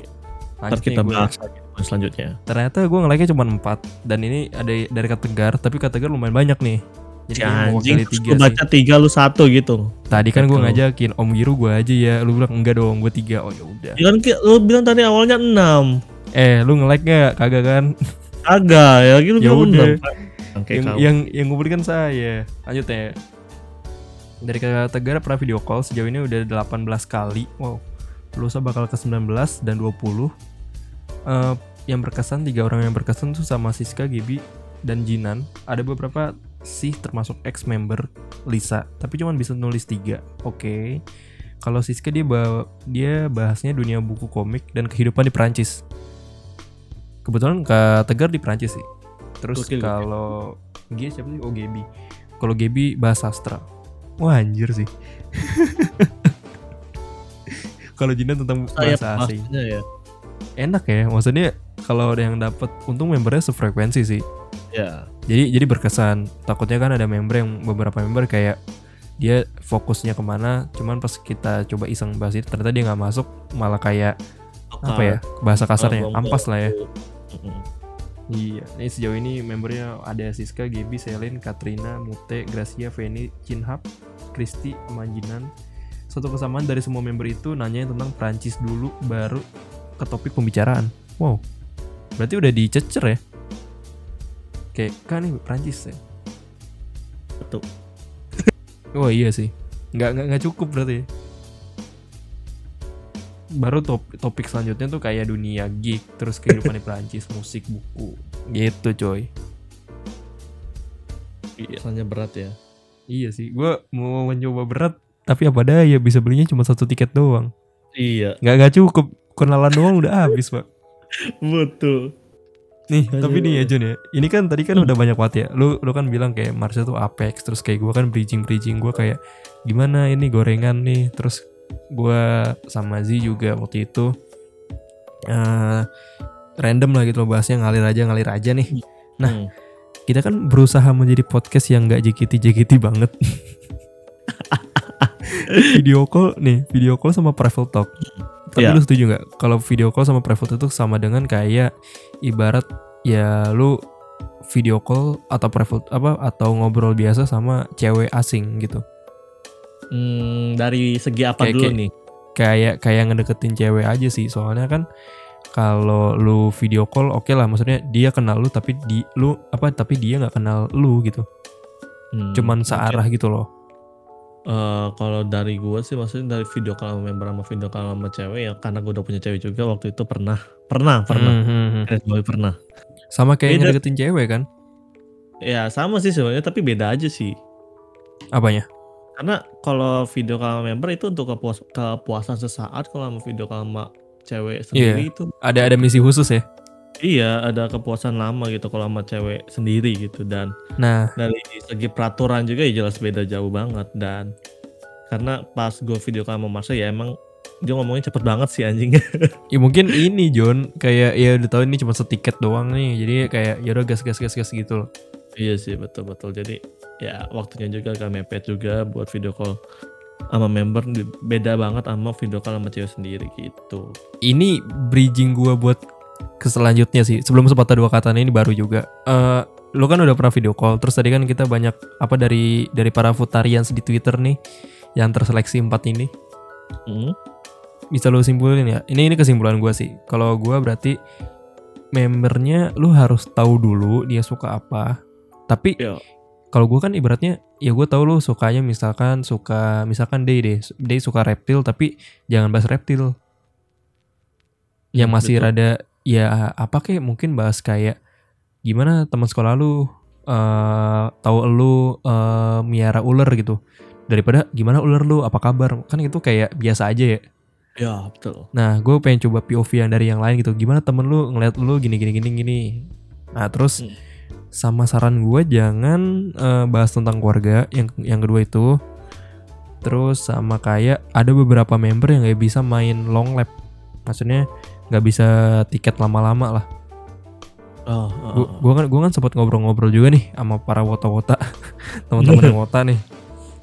Ntar Lanjut kita bahas lagi selanjutnya. Ternyata gue nge-like-nya cuma 4 dan ini ada dari kata Tegar tapi kata Tegar lumayan banyak nih. Jadi Si kayaknya anjing, terus tiga baca tiga lu satu gitu. Tadi kan gue Betul. ngajakin Om Giru gue aja ya, lu bilang enggak dong, gue tiga. Oh ya udah. Ya kan lu bilang tadi awalnya 6. Eh, lu nge-like gak? Kagak kan? Agak, ya lagi lu Ya bilang udah. 6. Oke, yang kamu. yang yang ngumpulin kan saya. Lanjut ya. Dari kata Tegar pernah video call sejauh ini udah 18 kali. Wow. Lusa bakal ke 19 dan 20. Eh yang berkesan tiga orang yang berkesan tuh sama Siska, Gibi, dan Jinan. Ada beberapa sih termasuk ex member Lisa, tapi cuman bisa nulis tiga. Oke. Kalau Siska dia ba- dia bahasnya dunia buku komik dan kehidupan di Perancis. Kebetulan Kak Tegar di Perancis sih. Terus kalau G siapa sih? Oh Gebi. Kalau Gebi bahas sastra. Wah anjir sih. kalau Jinan tentang bahasa asing. ya. Enak ya, maksudnya kalau ada yang dapat untung membernya sefrekuensi sih. Ya. Jadi jadi berkesan. Takutnya kan ada member yang beberapa member kayak dia fokusnya ke mana, cuman pas kita coba iseng bahas itu ternyata dia nggak masuk, malah kayak apa ya bahasa kasarnya, ampas lah ya. Iya, ini sejauh ini membernya ada Siska, Gaby, Selin, Katrina, Mute, Gracia, Feni, Chinhap, Kristi, Manjinan. Satu kesamaan dari semua member itu nanya tentang Prancis dulu, baru ke topik pembicaraan. Wow, berarti udah dicecer ya? Kayak kan nih Prancis ya? Betul. Oh iya sih, nggak nggak nggak cukup berarti. baru top, topik selanjutnya tuh kayak dunia geek terus kehidupan di Perancis musik buku gitu coy Iya. Soalnya berat ya. iya sih gue mau mencoba berat tapi apa daya bisa belinya cuma satu tiket doang Iya, nggak nggak cukup kenalan doang udah habis pak betul. Nih Aduh. tapi nih ya Jun ya. Ini kan tadi kan udah banyak banget ya. Lu lu kan bilang kayak Marsha tuh Apex terus kayak gue kan bridging bridging gue kayak gimana ini gorengan nih? Terus gue sama Z juga waktu itu eh random lah gitu loh bahasnya ngalir aja ngalir aja nih. Nah. Hmm. kita kan berusaha menjadi podcast yang nggak JKT JKT banget. Video call nih video call sama private talk tapi Iya. lu setuju nggak? Kalau video call sama private itu sama dengan kayak ibarat ya lu video call atau private apa atau ngobrol biasa sama cewek asing gitu. Hmm, dari segi apa Kayak- dulu kayak- nih? kayak kayak ngedeketin cewek aja sih. Soalnya kan kalau lu video call oke lah maksudnya dia kenal lu tapi di lu apa tapi dia nggak kenal lu gitu. Hmm, cuman searah gitu loh eh, kalau dari gue sih maksudnya dari video call sama member sama video call sama cewek ya karena gue udah punya cewek juga waktu itu pernah. Pernah pernah. Hmm, hmm, hmm. Pernah. Sama kayak Beda. ngedeketin cewek kan? Ya sama sih sebenarnya tapi beda aja sih. Apanya? Karena kalau video call sama member itu untuk kepuas kepuasan sesaat kalau sama video call sama cewek sendiri itu ada ada misi khusus ya iya ada kepuasan lama gitu kalau sama cewek sendiri gitu dan nah. dari segi peraturan juga ya jelas beda jauh banget dan karena pas gue video call sama Marsha ya emang dia ngomongnya cepet banget sih anjing. Ya mungkin ini John kayak ya udah tahu ini cuma setiket doang nih jadi kayak ya udah gas gas gas gas gitu loh. Iya sih betul betul. Jadi ya waktunya juga agak mepet juga buat video call sama member beda banget sama video call sama cewek sendiri gitu. Ini bridging gua buat ke selanjutnya sih. Sebelum sepatah dua kata ini baru juga. Eh lu kan udah pernah video call terus tadi kan kita banyak apa dari dari para futarians di Twitter nih yang terseleksi empat ini. Hmm, bisa lu simpulin ya? Ini ini kesimpulan gua sih. Kalau gua berarti membernya lu harus tahu dulu dia suka apa. Tapi Iya. kalau gua kan ibaratnya ya gue tahu lu sukanya misalkan suka misalkan day deh day suka reptil tapi jangan bahas reptil. Yang Hmm, masih betul. rada ya apa kayak mungkin bahas kayak gimana teman sekolah lu eh tahu lu eh, miara ular gitu daripada gimana ular lu apa kabar kan itu kayak biasa aja ya ya betul Nah, gue pengen coba POV yang dari yang lain gitu. Gimana temen lu ngeliat lu gini gini gini gini. Nah, terus Hmm. sama saran gue jangan eh, bahas tentang keluarga. Yang yang kedua itu. Terus sama kayak ada beberapa member yang nggak bisa main long lap. Maksudnya nggak bisa tiket lama-lama lah. oh, oh, Gue oh. gua kan gua kan sempat ngobrol-ngobrol juga nih sama para wota-wota teman-teman yang wota nih.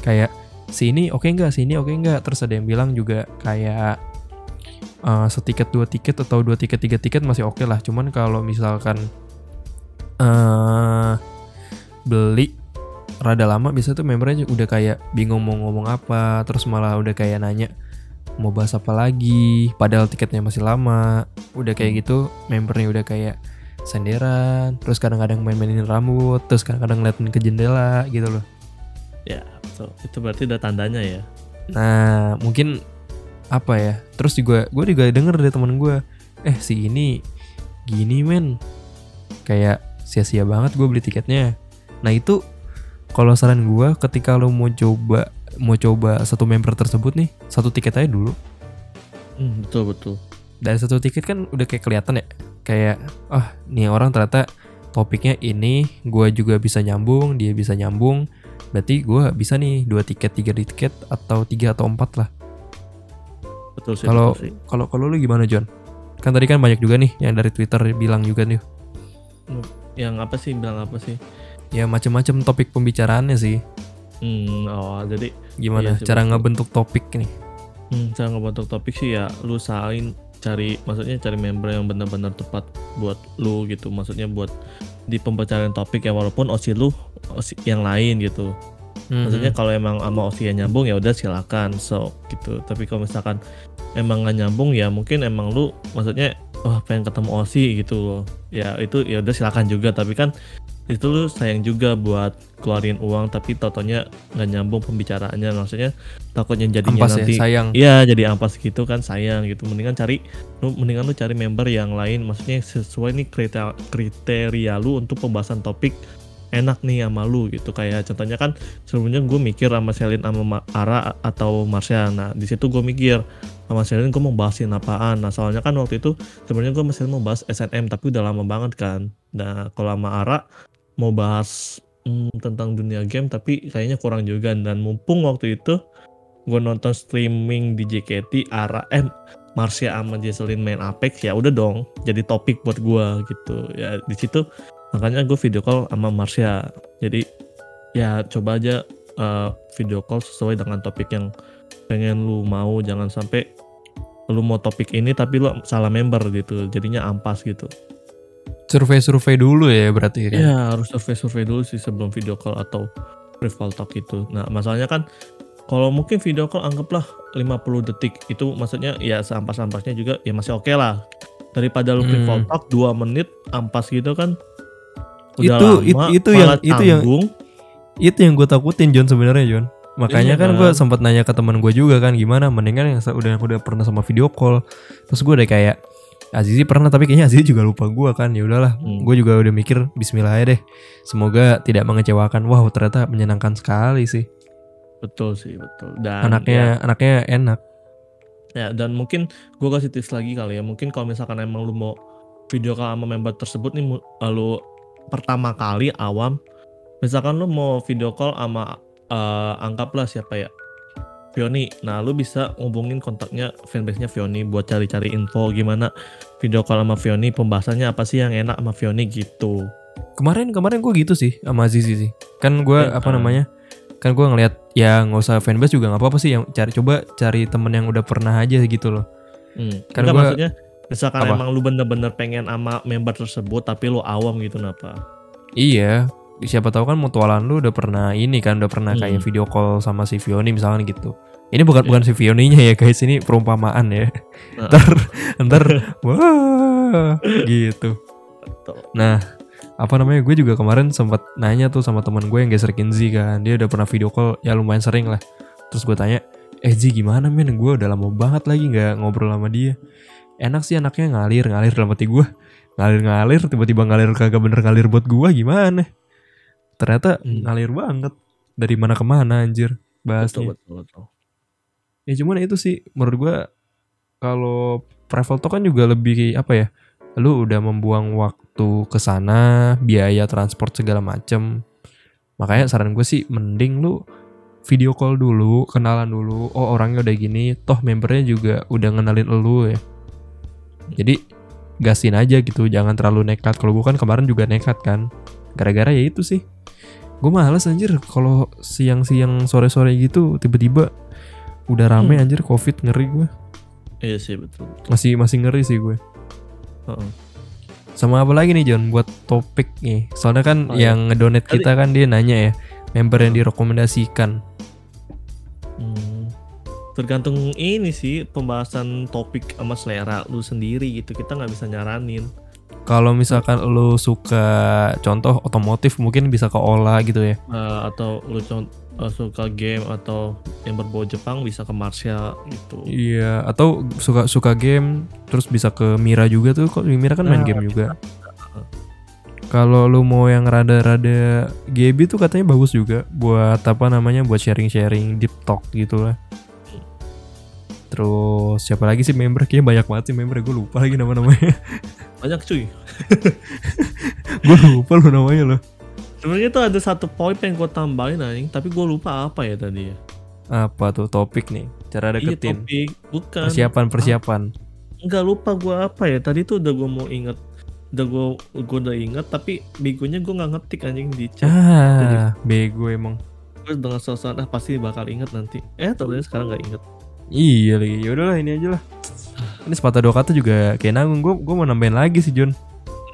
Kayak si ini oke nggak, si ini oke nggak. Terus ada yang bilang juga kayak eh, setiket dua tiket atau dua tiket tiga tiket masih oke lah. Cuman kalau misalkan eh beli rada lama biasa tuh membernya udah kayak bingung mau ngomong apa, terus malah udah kayak nanya mau bahas apa lagi, padahal tiketnya masih lama. Udah kayak gitu, membernya udah kayak senderan, terus kadang-kadang main-mainin rambut, terus kadang-kadang ngeliatin ke jendela gitu loh. ya betul itu berarti udah tandanya ya Nah, mungkin apa ya? Terus juga gue juga denger dari temen gue, eh si ini gini men, kayak sia-sia banget gue beli tiketnya. Nah itu kalau saran gue, ketika lo mau coba mau coba satu member tersebut nih, satu tiket aja dulu. Hmm, betul betul Dari satu tiket kan udah kayak kelihatan ya, kayak ah nih orang ternyata topiknya ini, gue juga bisa nyambung, dia bisa nyambung. Berarti gue bisa nih dua tiket, tiga tiket atau tiga atau empat lah. betul sih Kalau kalau kalau lu gimana John? Kan tadi kan banyak juga nih yang dari Twitter bilang juga nih. yang apa sih bilang apa sih Ya macam-macam topik pembicaraannya sih. Hmm, oh jadi Gimana Iya cara ngebentuk topik nih? Hmm, cara ngebentuk topik sih ya lu usahain cari maksudnya cari member yang benar-benar tepat buat lu gitu. Maksudnya buat di pembacaan topik ya walaupun osi lu osi yang lain gitu. Hmm, maksudnya kalau emang sama osi yang nyambung ya udah silakan so gitu. Tapi kalau misalkan emang nggak nyambung ya mungkin emang lu maksudnya wah pengen ketemu Osi gitu loh. Ya itu ya udah silakan juga. Tapi kan itu lu sayang juga buat keluarin uang tapi totonya nggak nyambung pembicaraannya. Maksudnya takutnya jadinya Ampas ya, nanti sayang. Iya jadi ampas gitu kan sayang gitu. Mendingan cari lu mendingan lu cari member yang lain. Maksudnya sesuai nih kriteria kriteria lu untuk pembahasan topik enak nih sama lu gitu. Kayak contohnya kan sebelumnya gue mikir sama Selin sama Ma- Ara atau Marsha. Nah di situ gue mikir sama Selin gue mau bahasin apaan? Nah soalnya kan waktu itu sebenarnya gue Selin mau bahas SNM tapi udah lama banget kan. Nah kalau sama Ara mau bahas hmm, tentang dunia game tapi kayaknya kurang juga. Dan mumpung waktu itu gue nonton streaming di JKT Ara eh Marsha sama Jesselyn main Apex ya udah dong jadi topik buat gue gitu. Ya di situ makanya gue video call sama Marsha jadi ya coba aja eh, video call sesuai dengan topik yang pengen lu mau. Jangan sampai lu mau topik ini tapi lu salah member gitu jadinya ampas gitu Survei-survei dulu ya berarti kan. Ya harus survei-survei dulu sih sebelum video call atau rival talk itu. Nah masalahnya kan kalau mungkin video call anggaplah 50 detik itu maksudnya ya seampas-ampasnya juga ya masih oke lah. Daripada lu Hmm. rival talk 2 menit ampas gitu kan udah Itu- lama, it- itu yang- itu yang-. Itu yang gue takutin John sebenarnya John. Makanya Iya kan kan? gue sempat nanya ke teman gue juga kan gimana mendingan yang udah udah pernah sama video call. Terus gue udah kayak Azizi pernah tapi kayaknya Azizi juga lupa gue kan ya udahlah Hmm. gue juga udah mikir Bismillah aja deh semoga tidak mengecewakan wow ternyata menyenangkan sekali sih Betul sih betul. Dan anaknya anaknya enak Ya dan mungkin gue kasih tips lagi kali ya. Mungkin kalau misalkan emang lu mau video call sama member tersebut nih mu- lu pertama kali awam, misalkan lu mau video call sama eh, anggaplah siapa ya Fioni. Nah lu bisa ngubungin kontaknya fanbase-nya Fioni buat cari-cari info gimana video call sama Fioni pembahasannya apa sih yang enak sama Fioni gitu. kemarin kemarin gue gitu sih sama Azizi sih kan gue Ya, apa ah. namanya kan gue ngeliat ya nggak usah fanbase juga nggak apa-apa sih yang cari coba cari temen yang udah pernah aja gitu loh Hmm. Kan Enggak, gua- maksudnya misalkan Apa? emang lu bener-bener pengen sama member tersebut tapi lu awam gitu kenapa? iya siapa tahu kan mutualan lu udah pernah ini kan udah pernah Hmm. kayak video call sama si Fioni misalkan gitu ini bukan Iya. bukan si Fioninya ya guys ini perumpamaan ya Nah. ntar ntar wah gitu. Nah, apa namanya? Gue juga kemarin sempat nanya tuh sama teman gue yang geser Kenzi kan. Dia udah pernah video call ya lumayan sering lah. Terus gue tanya, "Eh Zi gimana men? Gue udah lama banget lagi nggak ngobrol sama dia." Enak sih anaknya ngalir, ngalir dalam hati gue. Ngalir-ngalir, tiba-tiba ngalir kagak bener ngalir buat gue gimana? Ternyata Hmm. ngalir banget. Dari mana ke mana anjir bahasnya. Betul, betul, betul. Ya cuman itu sih menurut gua kalau travel talk kan juga lebih apa ya? Lu udah membuang waktu ke sana, biaya transport segala macem. Makanya saran gue sih mending lu video call dulu, kenalan dulu. Oh orangnya udah gini, toh membernya juga udah ngenalin lu ya. Jadi gasin aja gitu, jangan terlalu nekat. Kalau gue kan kemarin juga nekat kan, gara-gara ya itu sih. Gue males anjir kalau siang-siang sore-sore gitu tiba-tiba udah rame Hmm. anjir covid ngeri gue. Iya sih betul. betul. Masih masih ngeri sih gue. Heeh. Sama apa lagi nih John buat topik nih? Soalnya kan Oh, iya. yang ngedonate Tadi- kita kan dia nanya ya member yang direkomendasikan. Hmm. Tergantung ini sih pembahasan topik sama selera lu sendiri gitu. Kita nggak bisa nyaranin. Kalau misalkan lu suka contoh otomotif mungkin bisa ke Ola gitu ya. Eh, atau lu con- eh, suka game atau yang berbau Jepang bisa ke Marsha gitu. Iya, atau suka suka game terus bisa ke Mira juga tuh. Kok Mira kan main Nah, game juga. Kalau lu mau yang rada-rada GB tuh katanya bagus juga buat apa namanya buat sharing-sharing deep talk gitu lah. Terus siapa lagi sih member? Kayaknya banyak banget sih member. Gue lupa lagi nama-namanya. Banyak cuy. gue lupa lu namanya loh. Sebenarnya tuh ada satu poin yang gue tambahin anjing, tapi gue lupa apa ya tadi ya. Apa tuh topik nih? Cara Iya deketin. topik, bukan. Persiapan persiapan. Enggak lupa gue apa ya. Tadi tuh udah gue mau inget, udah gue gue udah inget, tapi begonya gue nggak ngetik anjing di chat. Ah, bego emang. Terus dengan suasana ah, pasti bakal inget nanti. Eh ternyata sekarang nggak inget. Iya lagi. Ya udahlah ini aja lah. Ini sepatah dua kata juga kayak nanggung. Gue gue mau nambahin lagi sih John.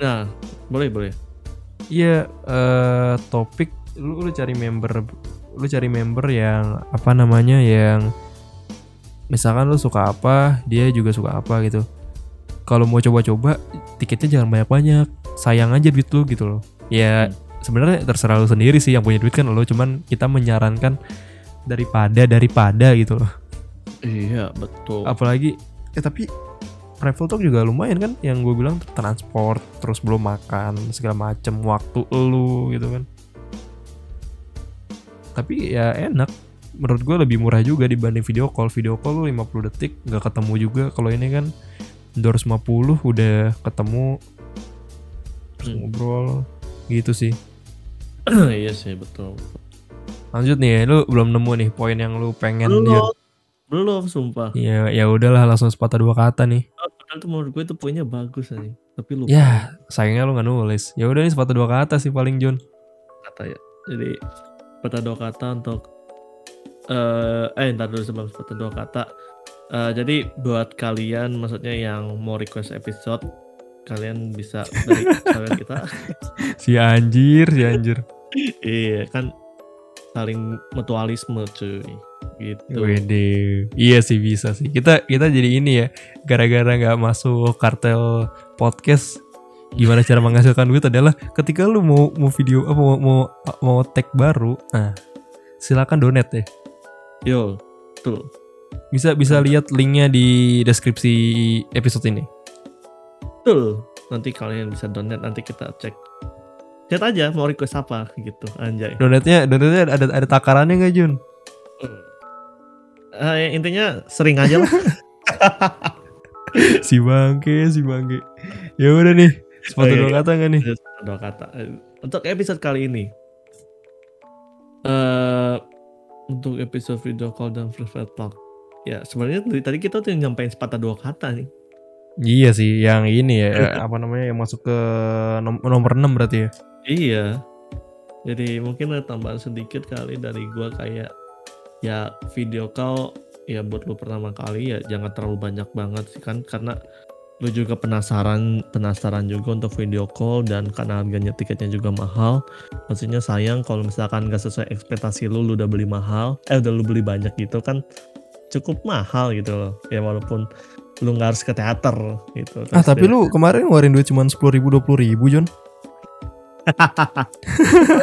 Nah, boleh boleh. Iya, eh topik lu lu cari member lu cari member yang apa namanya yang misalkan lu suka apa, dia juga suka apa gitu. kalau mau coba-coba tiketnya jangan banyak-banyak sayang aja duit lu gitu loh ya sebenarnya terserah lu sendiri sih yang punya duit kan lo cuman kita menyarankan daripada daripada gitu loh Iya betul. apalagi eh tapi travel talk juga lumayan kan yang gue bilang transport terus belum makan segala macem waktu lu gitu kan tapi ya enak menurut gue lebih murah juga dibanding video call video call lu 50 detik nggak ketemu juga kalau ini kan 250 udah ketemu terus Hmm. ngobrol gitu sih iya sih betul. lanjut nih lu belum nemu nih poin yang lu pengen Belum. Belum sumpah. ya ya udahlah langsung sepatah dua kata nih Ah, Padahal tuh menurut gue itu poinnya bagus aja. Tapi lupa ya sayangnya lu nggak nulis ya udah nih sepatah dua kata sih paling Jun kata ya. Jadi sepatah dua kata untuk eh eh ntar dulu sebelum sepatah dua kata. Eh, jadi buat kalian maksudnya yang mau request episode kalian bisa dari kita. si anjir si anjir iya kan saling mutualisme cuy. Gitu. Wede, iya sih bisa sih. Kita kita jadi ini ya, gara-gara nggak masuk kartel podcast. Gimana cara menghasilkan duit adalah ketika lu mau mau video apa mau mau, mau tag baru, nah silakan donate ya. Yo, tuh. Bisa bisa lihat linknya di deskripsi episode ini. Betul. Nanti kalian bisa donate nanti kita cek. Chat aja mau request apa gitu anjay. Donatnya donatnya ada ada takarannya nggak Jun? Eh, intinya sering aja lah. si bangke si bangke. Ya udah nih, sepatu Oke. dua kata nggak nih? Terus dua kata. Untuk episode kali ini. eh untuk episode video call dan private talk. Ya sebenarnya dari tadi kita tuh nyampein sepatah dua kata nih. Iya sih, yang ini ya apa namanya yang masuk ke nom- nomor 6 berarti ya. Iya. Jadi mungkin ada tambahan sedikit kali dari gua kayak ya video call ya buat lu pertama kali ya jangan terlalu banyak banget sih kan karena lu juga penasaran penasaran juga untuk video call dan karena harganya tiketnya juga mahal maksudnya sayang kalau misalkan gak sesuai ekspektasi lu lu udah beli mahal eh udah lu beli banyak gitu kan cukup mahal gitu loh ya walaupun lu nggak harus ke teater gitu Ah tapi lu kemarin ngeluarin duit cuma sepuluh ribu dua puluh ribu John.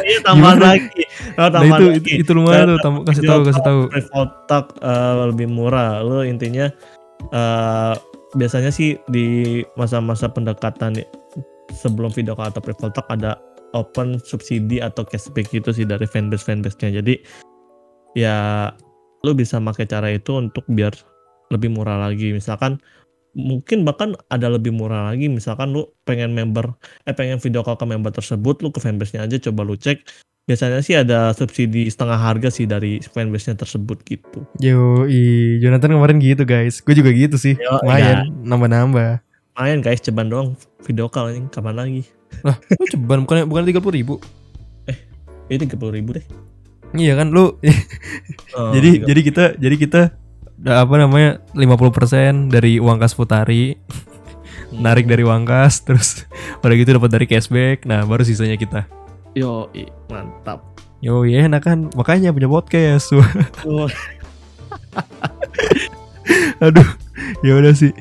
Iya tambahan lagi oh, Nah tambahan itu, lagi itu itu lumayan tuh. tam- kasih tahu kasih tahu. Travel Talk eh, lebih murah. Lo intinya eh, biasanya sih di masa-masa pendekatan sebelum video call atau talk ada open subsidi atau cashback gitu sih dari fanbase fanbase-nya. Jadi ya lo bisa pakai cara itu untuk biar lebih murah lagi. Misalkan mungkin bahkan ada lebih murah lagi misalkan lu pengen member eh pengen video call ke member tersebut lu ke fanbase-nya aja coba lu cek biasanya sih ada subsidi setengah harga sih dari fanbase-nya tersebut gitu. Yo, i Jonathan kemarin gitu guys. Gue juga gitu sih. Yo, Lumayan nambah-nambah. Main guys, ceban doang video call ini kapan lagi? Lu ceban bukan bukan tiga puluh ribu. Ini tiga puluh ribu deh. Iya kan lu. Oh, jadi enggak. jadi kita jadi kita apa namanya 50% dari uang kas putari Hmm. narik dari uang kas terus udah gitu dapat dari cashback. Nah baru sisanya kita. Yo, i, mantap. yo ya enak kan? Makanya punya podcast Oh, aduh ya udah sih.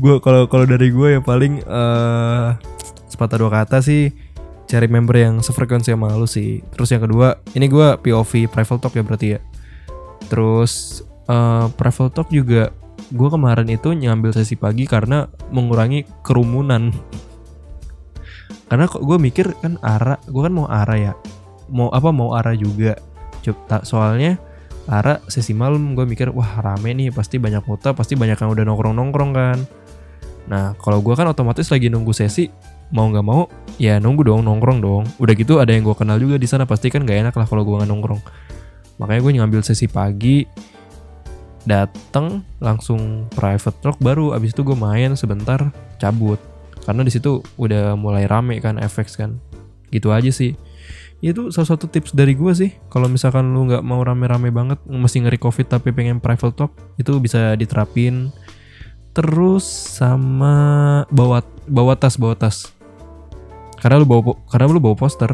Gua kalau kalau dari gue ya paling eh sepatah dua kata sih cari member yang sefrekuensi sama lu sih. Terus yang kedua ini gua POV private talk ya berarti ya. Terus eh private talk juga gua kemarin itu ngambil sesi pagi karena mengurangi kerumunan. Karena kok gue mikir kan arah gue kan mau arah ya. Mau apa mau arah juga. Coba, soalnya Ara sesi malam gue mikir wah rame nih pasti banyak kota pasti banyak yang udah nongkrong nongkrong kan. Nah kalau gue kan otomatis lagi nunggu sesi mau nggak mau ya nunggu dong nongkrong dong. Udah gitu ada yang gue kenal juga di sana pasti kan gak enak lah kalau gue nggak nongkrong. Makanya gue ngambil sesi pagi dateng langsung private talk baru. Abis itu gue main sebentar cabut. Karena di situ udah mulai rame kan FX kan. Gitu aja sih. Itu salah satu tips dari gue sih. Kalau misalkan lu nggak mau rame-rame banget mesti ngeri covid tapi pengen private talk itu bisa diterapin. Terus sama bawa bawa tas bawa tas. Karena lu bawa karena lu bawa poster.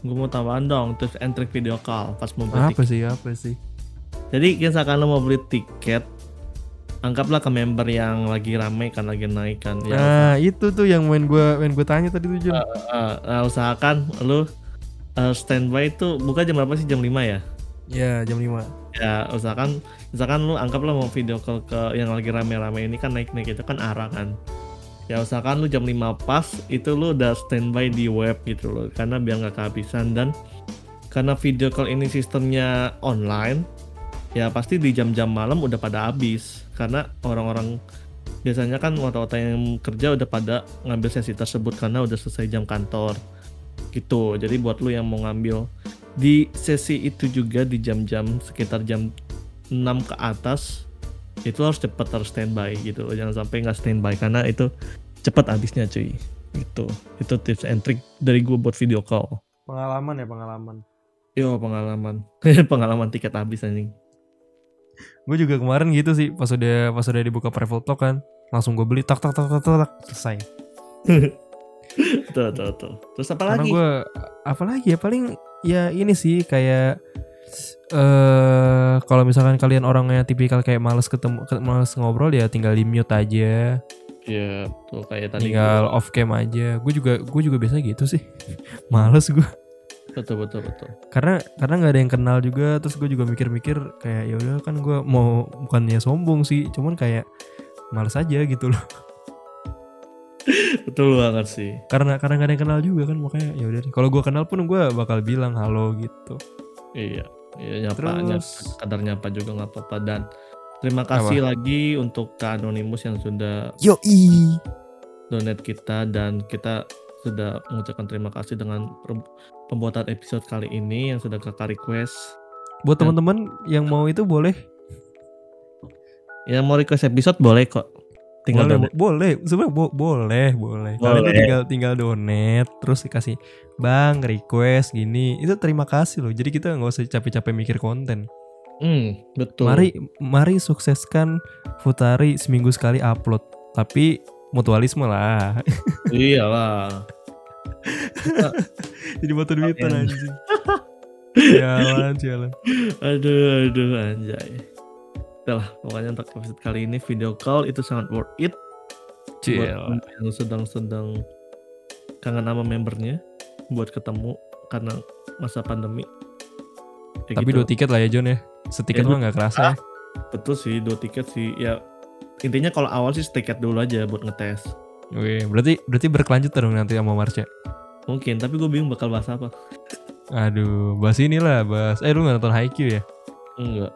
Gue mau tambahan dong terus entry video call pas mau apa sih apa sih Jadi misalkan lo mau beli tiket anggaplah ke member yang lagi rame kan lagi naik kan ya Nah, itu tuh yang main gua main gua tanya tadi tuh Jun. uh, uh, usahakan lu uh, standby itu buka jam berapa sih jam 5 ya Ya, jam 5. ya usahakan misalkan lu anggaplah mau video call ke yang lagi rame-rame ini kan naik-naik itu kan arah kan ya usahakan lu jam 5 pas itu lu udah standby di web gitu loh karena biar nggak kehabisan dan karena video call ini sistemnya online ya pasti di jam-jam malam udah pada habis. Karena orang-orang biasanya kan wata-wata yang kerja udah pada ngambil sesi tersebut karena udah selesai jam kantor. Gitu. Jadi buat lu yang mau ngambil di sesi itu juga di jam-jam sekitar jam 6 ke atas itu harus cepet harus standby gitu. Loh jangan sampai nggak standby karena itu cepet habisnya cuy. Gitu. Itu tips and trick dari gue buat video call. Pengalaman ya, pengalaman. yo pengalaman. Pengalaman tiket habis anjing Gue juga kemarin gitu sih, pas udah pas udah dibuka private talk kan, langsung gue beli tak tak tak tak tak, selesai. tuh tuh tuh terus apa Karena lagi gue apa lagi ya paling ya ini sih kayak eh kalau misalkan kalian orangnya tipikal kayak males ketemu ke- males ngobrol ya tinggal di mute aja, ya tuh kayak tadi tinggal off cam aja. Gue juga gue juga biasa gitu sih. males gue. Betul betul betul. Karena karena nggak ada yang kenal juga terus gue juga mikir-mikir kayak ya udah kan gue mau bukannya sombong sih cuman kayak males aja gitu loh. Betul banget sih. Karena karena nggak ada yang kenal juga kan makanya ya udah kalau gue kenal pun gue bakal bilang halo gitu. Iya iya nyapa Terus- nyapa kadar nyapa juga nggak apa-apa. Dan terima kasih lagi untuk Kak Anonymous yang sudah yoi. donate kita dan kita sudah mengucapkan terima kasih dengan pembuatan episode kali ini yang sudah kakak request. Buat Dan- teman-teman yang mau itu boleh. Yang mau request episode boleh kok. Tinggal boleh donate. boleh. Sebenarnya bo- boleh boleh. Kalian tinggal tinggal donate terus dikasih bang request gini. Itu terima kasih loh. Jadi kita nggak usah capek-capek mikir konten. Hmm betul. Mari mari sukseskan Futari seminggu sekali upload. Tapi mutualisme lah. iyalah Jadi batu duitan anjing. Jalan, jalan. aduh aduh anjay Udah lah, pokoknya untuk episode kali ini video call itu sangat worth it buat Cil. yang sedang-sedang kangen sama membernya buat ketemu karena masa pandemi. Kayak Tapi gitu. dua tiket lah ya John ya. Setiket Ya, mah nggak kerasa ya. betul sih dua tiket sih ya intinya kalau awal sih tiket dulu aja buat ngetes Oke, berarti berarti berkelanjut dong nanti sama Marsha. mungkin tapi gue bingung bakal bahas apa Aduh, bahas inilah, bahas. Eh lu nggak nonton Haikyuu ya? enggak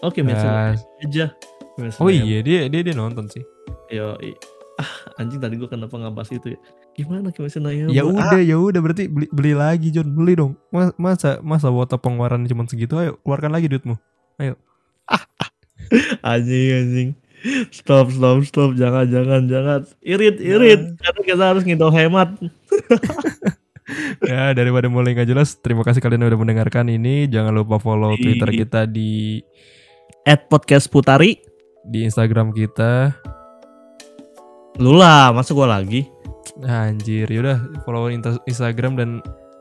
oke Yaiba aja Oh iya, dia dia dia nonton sih. Yo, ah anjing tadi gue kenapa nggak bahas itu ya gimana Kimetsu no Yaiba Ya Ah, udah, ya udah berarti beli, beli lagi John, beli dong. Mas- Masa masa wota pengeluaran cuma segitu? Ayo keluarkan lagi duitmu. anjing anjing stop stop stop. Jangan jangan jangan. Irit irit. Karena kita harus ngitung hemat. Ya daripada mulai nggak jelas terima kasih kalian udah mendengarkan ini. Jangan lupa follow Di- twitter kita di at podcast putari. di instagram kita. Lu lah masa gue lagi? Anjir yaudah follow instagram dan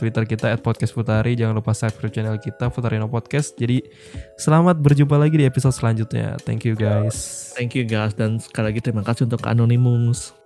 twitter kita at podcast putari jangan lupa subscribe channel kita Futarino podcast. Jadi selamat berjumpa lagi di episode selanjutnya. Thank you guys. Thank you guys. Dan sekali lagi terima kasih untuk anonymous